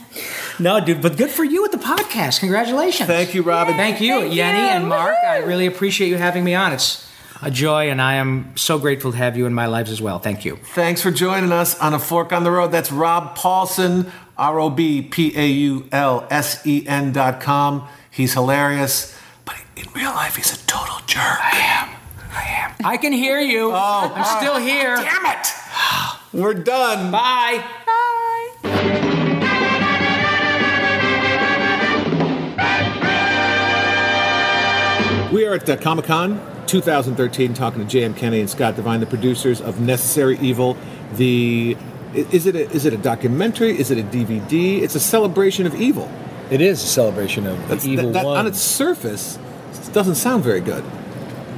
No, dude, but good for you with the podcast. Congratulations. Thank you, Robin. Thank you, Thank Yeni you. and Mark. I really appreciate you having me on. It's a joy, and I am so grateful to have you in my lives as well. Thank you. Thanks for joining us on A Fork on the Road. That's Rob Paulsen, R O B P A U L S E N dot com. He's hilarious, but in real life, he's a total jerk. I am. I am. I can hear you. Oh, I'm still here. Damn it! We're done. Bye. Bye. We are at uh, Comic Con 2013 talking to JM Kenny and Scott Devine, the producers of Necessary Evil. The is it a, is it a documentary? Is it a DVD? It's a celebration of evil. It is a celebration of That's, the evil that, that one, on its surface doesn't sound very good.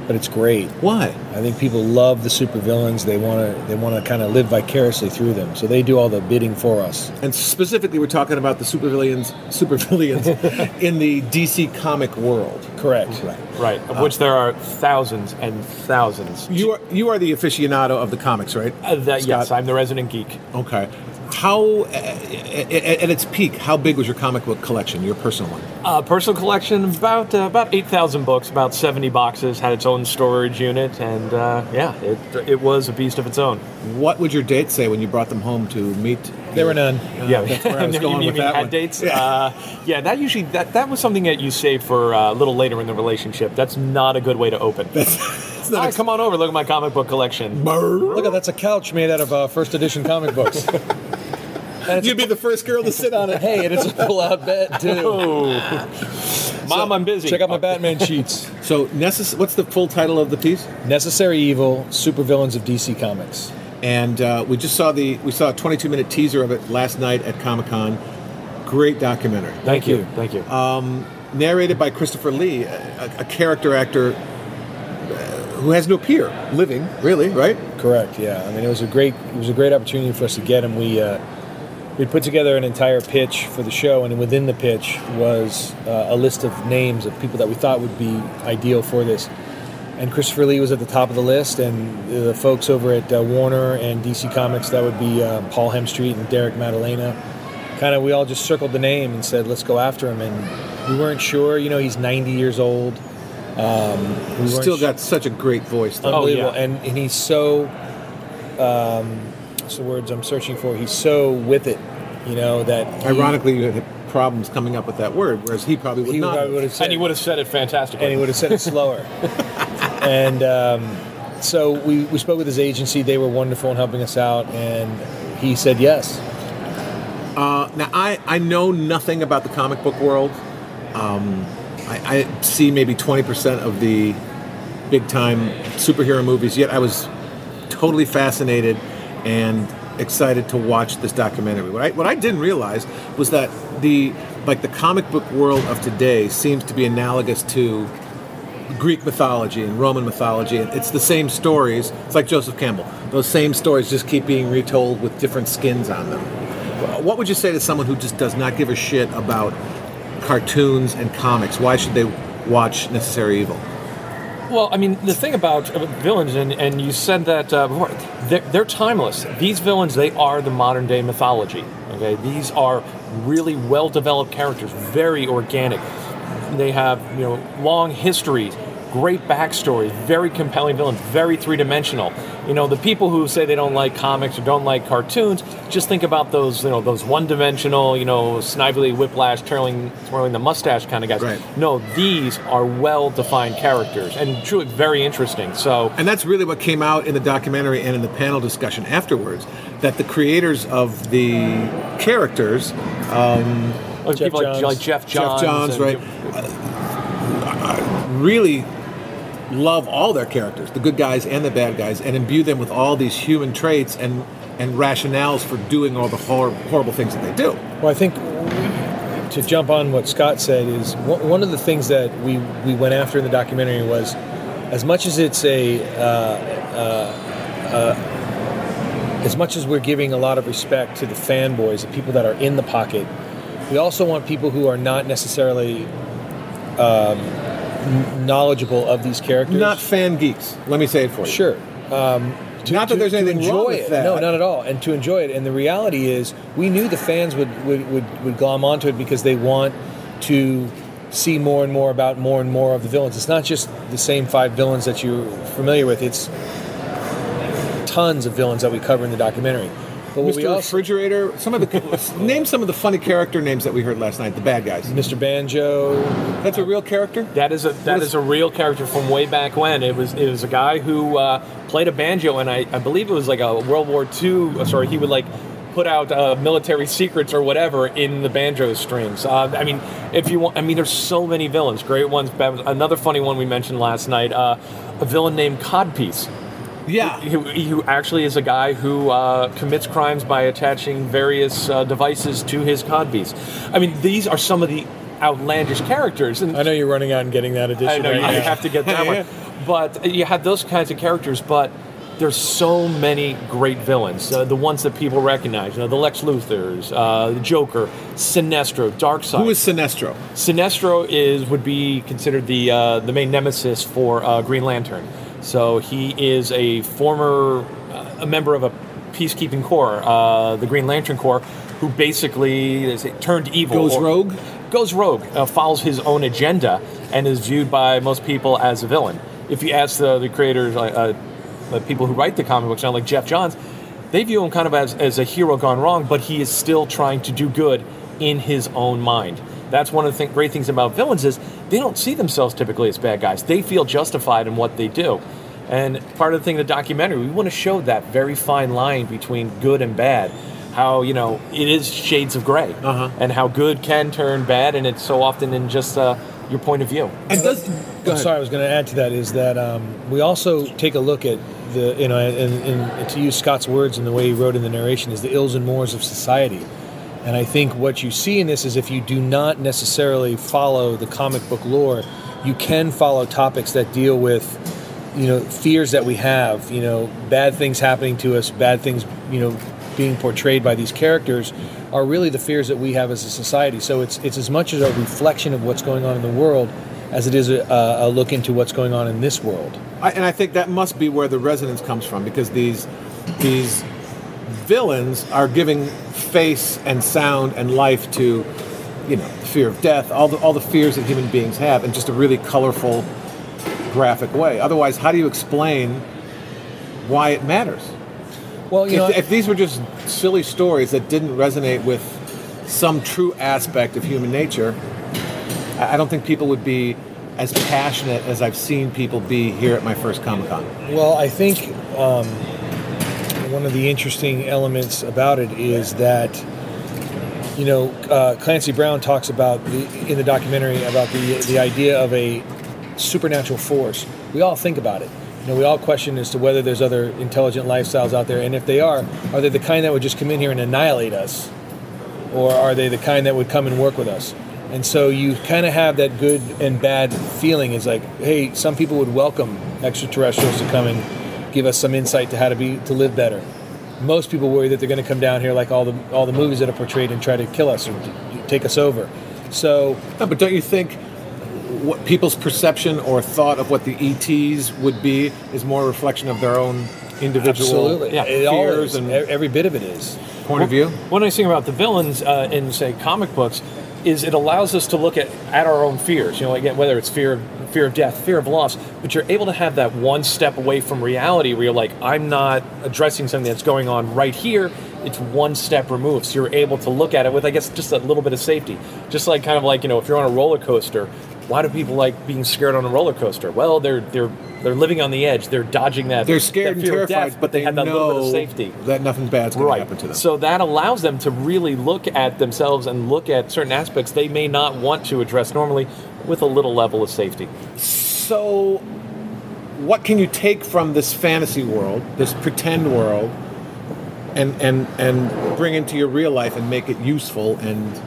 But it's great. Why? I think people love the supervillains. They want to they want to kind of live vicariously through them. So they do all the bidding for us. And specifically, we're talking about the supervillains, supervillains in the DC comic world. Correct. Right, Right. of which there are thousands and thousands. You are you are the aficionado of the comics, right? Uh, that, yes, I'm the resident geek. Okay. How uh, at, at its peak? How big was your comic book collection? Your personal one? Uh, personal collection, about uh, about eight thousand books, about seventy boxes, had its own storage unit, and uh, yeah, it it was a beast of its own. What would your date say when you brought them home to meet? There were none. yeah, that's where I was You going mean with that had one. dates. Yeah. Uh, yeah, that usually that that was something that you save for uh, a little later in the relationship. That's not a good way to open. It's not Hi, ex- come on over, look at my comic book collection. Look at that's a couch made out of uh, first edition comic books. You'd be the first girl to sit on it. hey, and it's a pull-out bed too. Oh, mom, I'm busy. Check out my Batman sheets. So, necess- what's the full title of the piece? Necessary Evil: Supervillains of DC Comics. And uh, we just saw the we saw a 22 minute teaser of it last night at Comic Con. Great documentary. Thank you, thank you. narrated by Christopher Lee, a, a character actor uh, who has no peer, living, really, right? Correct. Yeah. I mean, it was a great it was a great opportunity for us to get him. We uh, we put together an entire pitch for the show, and within the pitch was uh, a list of names of people that we thought would be ideal for this. And Christopher Lee was at the top of the list, and the folks over at uh, Warner and DC Comics that would be uh, Paul Hemstreet and Derek Madalena. Kind of, we all just circled the name and said, "Let's go after him." And we weren't sure. You know, he's 90 years old. Um, we Still su- got such a great voice, though. unbelievable. Oh, yeah. And and he's so, um, what's the words I'm searching for? He's so with it, you know that. he- Ironically, you had problems coming up with that word, whereas he probably would he not. probably would have said, and he would have said it fantastically. and he would have said it slower. and um, so we, we spoke with his agency. They were wonderful in helping us out, and he said yes. Uh, now, I, I know nothing about the comic book world. Um, I, I see maybe 20% of the big time superhero movies, yet I was totally fascinated and excited to watch this documentary. What I, what I didn't realize was that the like the comic book world of today seems to be analogous to Greek mythology and Roman mythology. It's the same stories. It's like Joseph Campbell. Those same stories just keep being retold with different skins on them. What would you say to someone who just does not give a shit about cartoons and comics? Why should they watch Necessary Evil? Well, I mean, the thing about uh, villains, and, and you said that uh, before, they're, they're timeless. These villains, they are the modern day mythology. Okay, these are really well developed characters, very organic. They have you know long histories, great backstories, very compelling villains, very three dimensional. You know, the people who say they don't like comics or don't like cartoons, just think about those you know those one dimensional, you know, Snidely Whiplash, twirling twirling the mustache kind of guys. Right. No, these are well defined characters and truly very interesting. So And that's really what came out in the documentary and in the panel discussion afterwards. That the creators of the characters, um, like people like, like Geoff Johns, Geoff Johns, and- right, uh, really love all their characters, the good guys and the bad guys, and imbue them with all these human traits and and rationales for doing all the hor- horrible things that they do. Well, I think to jump on what Scott said is one of the things that we, we went after in the documentary was as much as it's a uh, uh, uh, as much as we're giving a lot of respect to the fanboys, the people that are in the pocket, we also want people who are not necessarily um, knowledgeable of these characters. Not fan geeks. Let me say it for you. Sure. Um, to, Not that to- there's to anything enjoy wrong with it. that. No, not at all. And to enjoy it. And the reality is, we knew the fans would, would, would, would glom onto it because they want to see more and more about more and more of the villains. It's not just the same five villains that you're familiar with. It's tons of villains that we cover in the documentary. But what Mr. also Refrigerator. Some of the name some of the funny character names that we heard last night. The bad guys. Mr. Banjo. That's a real character. That is a that is a real character from way back when. It was it was a guy who uh, played a banjo, and I, I believe it was like a World War II. uh, Sorry, he would like put out uh, military secrets or whatever in the banjo strings. Uh, I mean, if you want, I mean, there's so many villains, great ones. bad ones. Another funny one we mentioned last night, uh, a villain named Codpiece. Yeah. Who, who actually is a guy who uh, commits crimes by attaching various uh, devices to his codpiece. I mean, these are some of the outlandish characters. And I know you're running out and getting that edition. I know right you now. have to get that one. But you have those kinds of characters, but there's so many great villains. Uh, the ones that people recognize, you know, the Lex Luthors, uh, the Joker, Sinestro, Darkseid. Who is Sinestro? Sinestro is would be considered the uh, the main nemesis for uh, Green Lantern. So he is a former uh, a member of a peacekeeping corps, uh, the Green Lantern Corps, who basically is turned evil. Goes rogue? Goes rogue, uh, follows his own agenda, and is viewed by most people as a villain. If you ask the, the creators, uh, uh, the people who write the comic books now, like Geoff Johns, they view him kind of as, as a hero gone wrong, but he is still trying to do good in his own mind. That's one of the th- great things about villains is they don't see themselves typically as bad guys. They feel justified in what they do. And part of the thing in the documentary, we want to show that very fine line between good and bad. How, you know, it is shades of gray. Uh-huh. And how good can turn bad, and it's so often in just uh, your point of view. And does I'm sorry, I was going to add to that is that um, we also take a look at the, you know, and, and to use Scott's words and the way he wrote in the narration, is the ills and mores of society. And I think what you see in this is if you do not necessarily follow the comic book lore, you can follow topics that deal with, you know, fears that we have, you know, bad things happening to us, bad things, you know, being portrayed by these characters are really the fears that we have as a society. So it's it's as much as a reflection of what's going on in the world as it is a, a look into what's going on in this world. I, and I think that must be where the resonance comes from because these these villains are giving face and sound and life to you know fear of death, all the all the fears that human beings have, in just a really colorful, graphic way. Otherwise, how do you explain why it matters? Well, you if, know, if these were just silly stories that didn't resonate with some true aspect of human nature, I I don't think people would be as passionate as I've seen people be here at my first Comic Con. Well, I think um, one of the interesting elements about it is that you know uh, Clancy Brown talks about the in the documentary about the the idea of a supernatural force. We all think about it. You know, we all question as to whether there's other intelligent lifestyles out there, and if they are, are they the kind that would just come in here and annihilate us, or are they the kind that would come and work with us? And so you kind of have that good and bad feeling. Is like, hey, some people would welcome extraterrestrials to come and give us some insight to how to be to live better. Most people worry that they're going to come down here like all the all the movies that are portrayed and try to kill us or take us over. So, No, but don't you think what people's perception or thought of what the ETs would be is more a reflection of their own individual absolutely, yeah, it fears and every bit of it is. point of view? One nice thing about the villains uh, in, say, comic books is it allows us to look at, at our own fears. You know, again, whether it's fear of fear of death, fear of loss, but you're able to have that one step away from reality where you're like, I'm not addressing something that's going on right here. It's one step removed, so you're able to look at it with, I guess, just a little bit of safety. Just like kind of like you know, if you're on a roller coaster, why do people like being scared on a roller coaster? Well, they're they're they're living on the edge. They're dodging that. They're scared that and terrified, death, but they have that know little bit of safety. that nothing bad's going to happen to them. So that allows them to really look at themselves and look at certain aspects they may not want to address normally with a little level of safety. So, what can you take from this fantasy world, this pretend world, and and and bring into your real life and make it useful and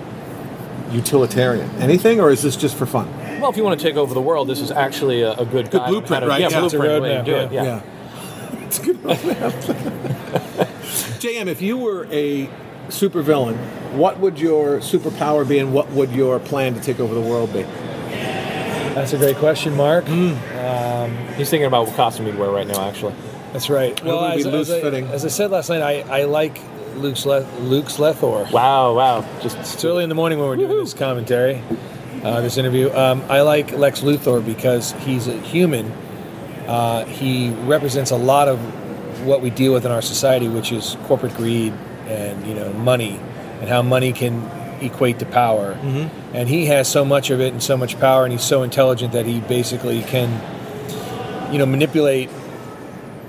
utilitarian? Anything, or is this just for fun? Well, if you want to take over the world, this is actually a, a good, guide on blueprint, to, right? Yeah, Yeah, blueprint way to do it. yeah. Yeah. It's a good roadmap. JM, if you were a supervillain, what would your superpower be, and what would your plan to take over the world be? That's a great question, Mark. Hmm. Um, He's thinking about what costume he'd wear right now. Actually, That's right. Well, would be as, as, I, loose-fitting. as I said last night, I, I like Luke's Le- Luke's Lethor. wow, wow, just It's early in the morning when we're doing this commentary, uh, this interview. Um, I like Lex Luthor because he's a human. Uh, he represents a lot of what we deal with in our society, which is corporate greed and you know money, and how money can equate to power. Mm-hmm. And he has so much of it and so much power, and he's so intelligent that he basically can, you know, manipulate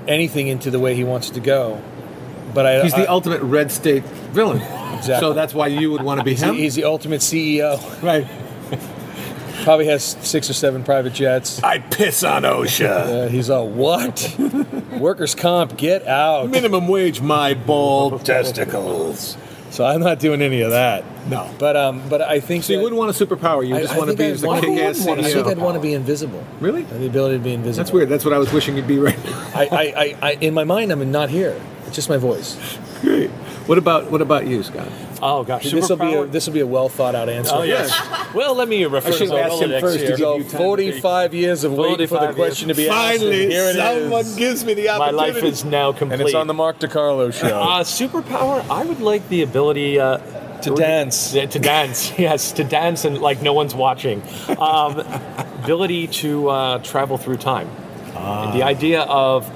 anything into the way he wants it to go. But I, He's I- the ultimate red state villain. Exactly. So that's why you would want to be he's, him, he's the ultimate CEO. right? Probably has six or seven private jets. I piss on OSHA. Uh, he's all what? Workers' comp, get out. Minimum wage, my bald testicles. So I'm not doing any of that. No. But um, but I think So you wouldn't want a superpower. You I- just I want to be I'd the want- kick-ass I think I'd want to be invisible. Really? The ability to be invisible. That's weird. That's what I was wishing you'd be right now. I, I, I, I, in my mind, I'm not here. It's just my voice. Great. What about what about you, Scott? Oh gosh, This will be a, this will be a well thought out answer. Oh yes. well, let me refer I should to have him first to give So you time to 45 years of waiting for the 45 question to be asked. and Finally, here it someone is. gives me the opportunity. My life is now complete. And it's on the Mark DeCarlo show. Uh, superpower, I would like the ability uh, To dance. Yeah, to dance, yes, to dance and like no one's watching. Um, ability to uh, travel through time. Ah. The idea of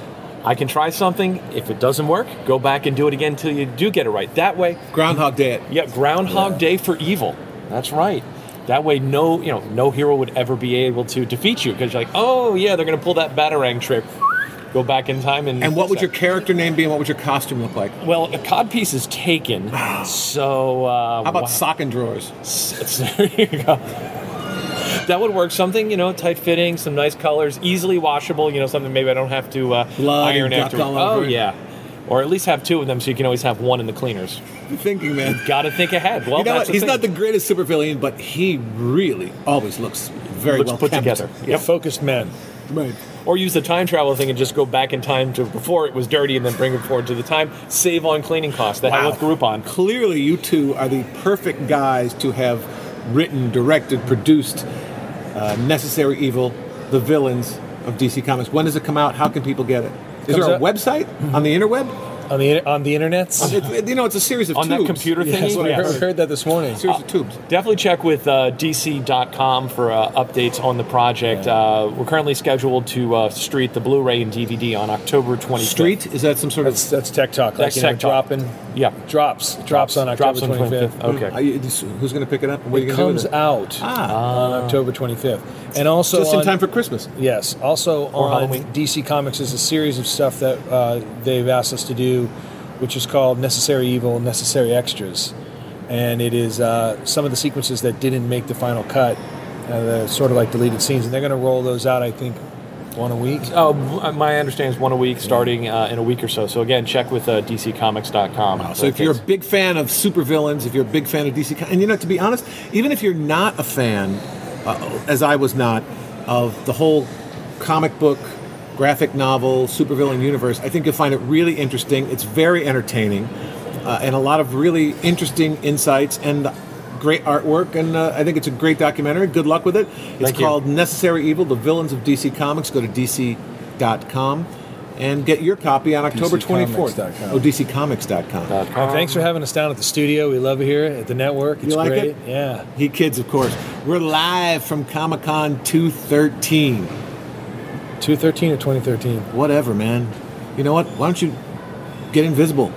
I can try something. If it doesn't work, go back and do it again until you do get it right. That way, Groundhog Day. yeah, Groundhog Day for evil. That's right. That way, no, you know, no hero would ever be able to defeat you because you're like, oh yeah, they're gonna pull that batarang trick. Go back in time and. And what would that. your character name be, and what would your costume look like? Well, a cod piece is taken, so uh, How about wow. sock and drawers? there you go. That would work. Something you know, tight fitting, some nice colors, easily washable. You know, something maybe I don't have to uh, Blood iron after. all Oh over it. yeah, or at least have two of them, so you can always have one in the cleaners. You're thinking, man. Got to think ahead. Well, you know that's what? He's the not the thing. greatest supervillain, but he really always looks very Looks well put kept. together. A focused man. Right. Or use the time travel thing and just go back in time to before it was dirty, and then bring it forward to the time. Save on cleaning costs. The hell with Groupon. Clearly, you two are the perfect guys to have written, directed, produced uh, Necessary Evil, the villains of DC Comics. When does it come out? How can people get it? Is Comes there a out- website on the interweb? On the on the internet. It, you know, it's a series of On that tubes. computer Yes, thingy? I Yeah. heard, heard that this morning. series of tubes. Definitely check with uh, DC.com for uh, updates on the project. Uh, we're currently scheduled to uh, street the Blu-ray and DVD on October 25th. Street? Is that some sort of? That's that's Tech Talk. That's like, you know, Tech Talk. dropping. Yeah. Drops. Drops on October Drops on 25th. Okay. Are you, who's going to pick it up? and What It you going to comes do it? out Ah. on October 25th, and also Just in on- time for Christmas. Yes. Also on Halloween. DC Comics is a series of stuff that uh, they've asked us to do do, which is called Necessary Evil, and Necessary Extras, and it is uh, some of the sequences that didn't make the final cut, uh, the sort of like deleted scenes, and they're going to roll those out. I think one a week. Oh, my understanding is one a week, starting uh, in a week or so. So again, check with uh, DCComics.com. So if you're a big fan of supervillains, if you're a big fan of DC, and you know, to be honest, even if you're not a fan, uh, as I was not, of the whole comic book, graphic novel, supervillain universe, I think you'll find it really interesting. It's very entertaining, uh, and a lot of really interesting insights and great artwork. And uh, I think it's a great documentary. Good luck with it. It's Thank you. called Necessary Evil: The Villains of DC Comics. Go to DC.com. And get your copy on October 24th. DCcomics.com. Oh, DCComics.com. And thanks for having us down at the studio. We love it here at the network. It's You like great. it? Yeah. He kids, of course. We're live from Comic Con 213. 213 or 2013? Whatever, man. You know what? Why don't you get invisible?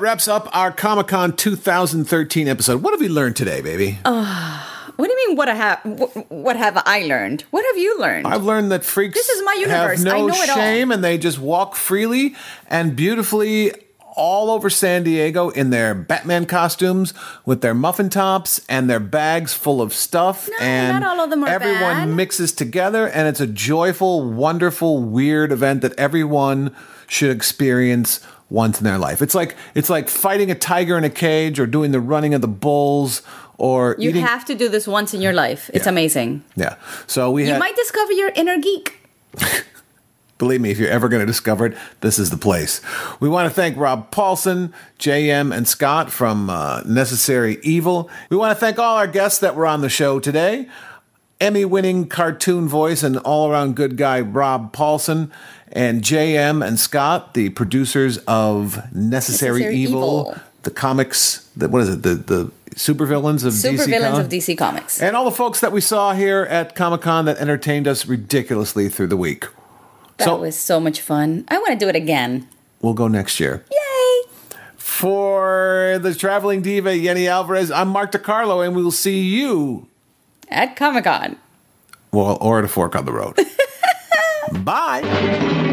That wraps up our Comic Con 2013 episode. What have we learned today, baby? What do you mean? What I have? What, what have I learned? What have you learned? I've learned that freaks This is my universe. have no I know it all. shame and they just walk freely and beautifully all over San Diego in their Batman costumes with their muffin tops and their bags full of stuff. No, and not all of them are everyone bad. mixes together and it's a joyful, wonderful, weird event that everyone should experience once in their life. It's like it's like fighting a tiger in a cage or doing the running of the bulls or you eating have to do this once in your life. It's Yeah. amazing. Yeah. So we You had might discover your inner geek. Believe me, if you're ever going to discover it, this is the place. We want to thank Rob Paulsen, JM, and Scott from uh, Necessary Evil. We want to thank all our guests that were on the show today. Emmy winning cartoon voice and all around good guy Rob Paulsen, and JM and Scott, the producers of Necessary, Necessary Evil, Evil. the comics, the, what is it, the, the supervillains of Super DC villains Com- of DC Comics. and all the folks that we saw here at Comic Con that entertained us ridiculously through the week. That so was so much fun. I want to do it again. we'll go next year. Yay! For the traveling diva Yeni Alvarez, I'm Mark DeCarlo, and we will see you, At Comic Con. well, or at a fork on the road. Bye.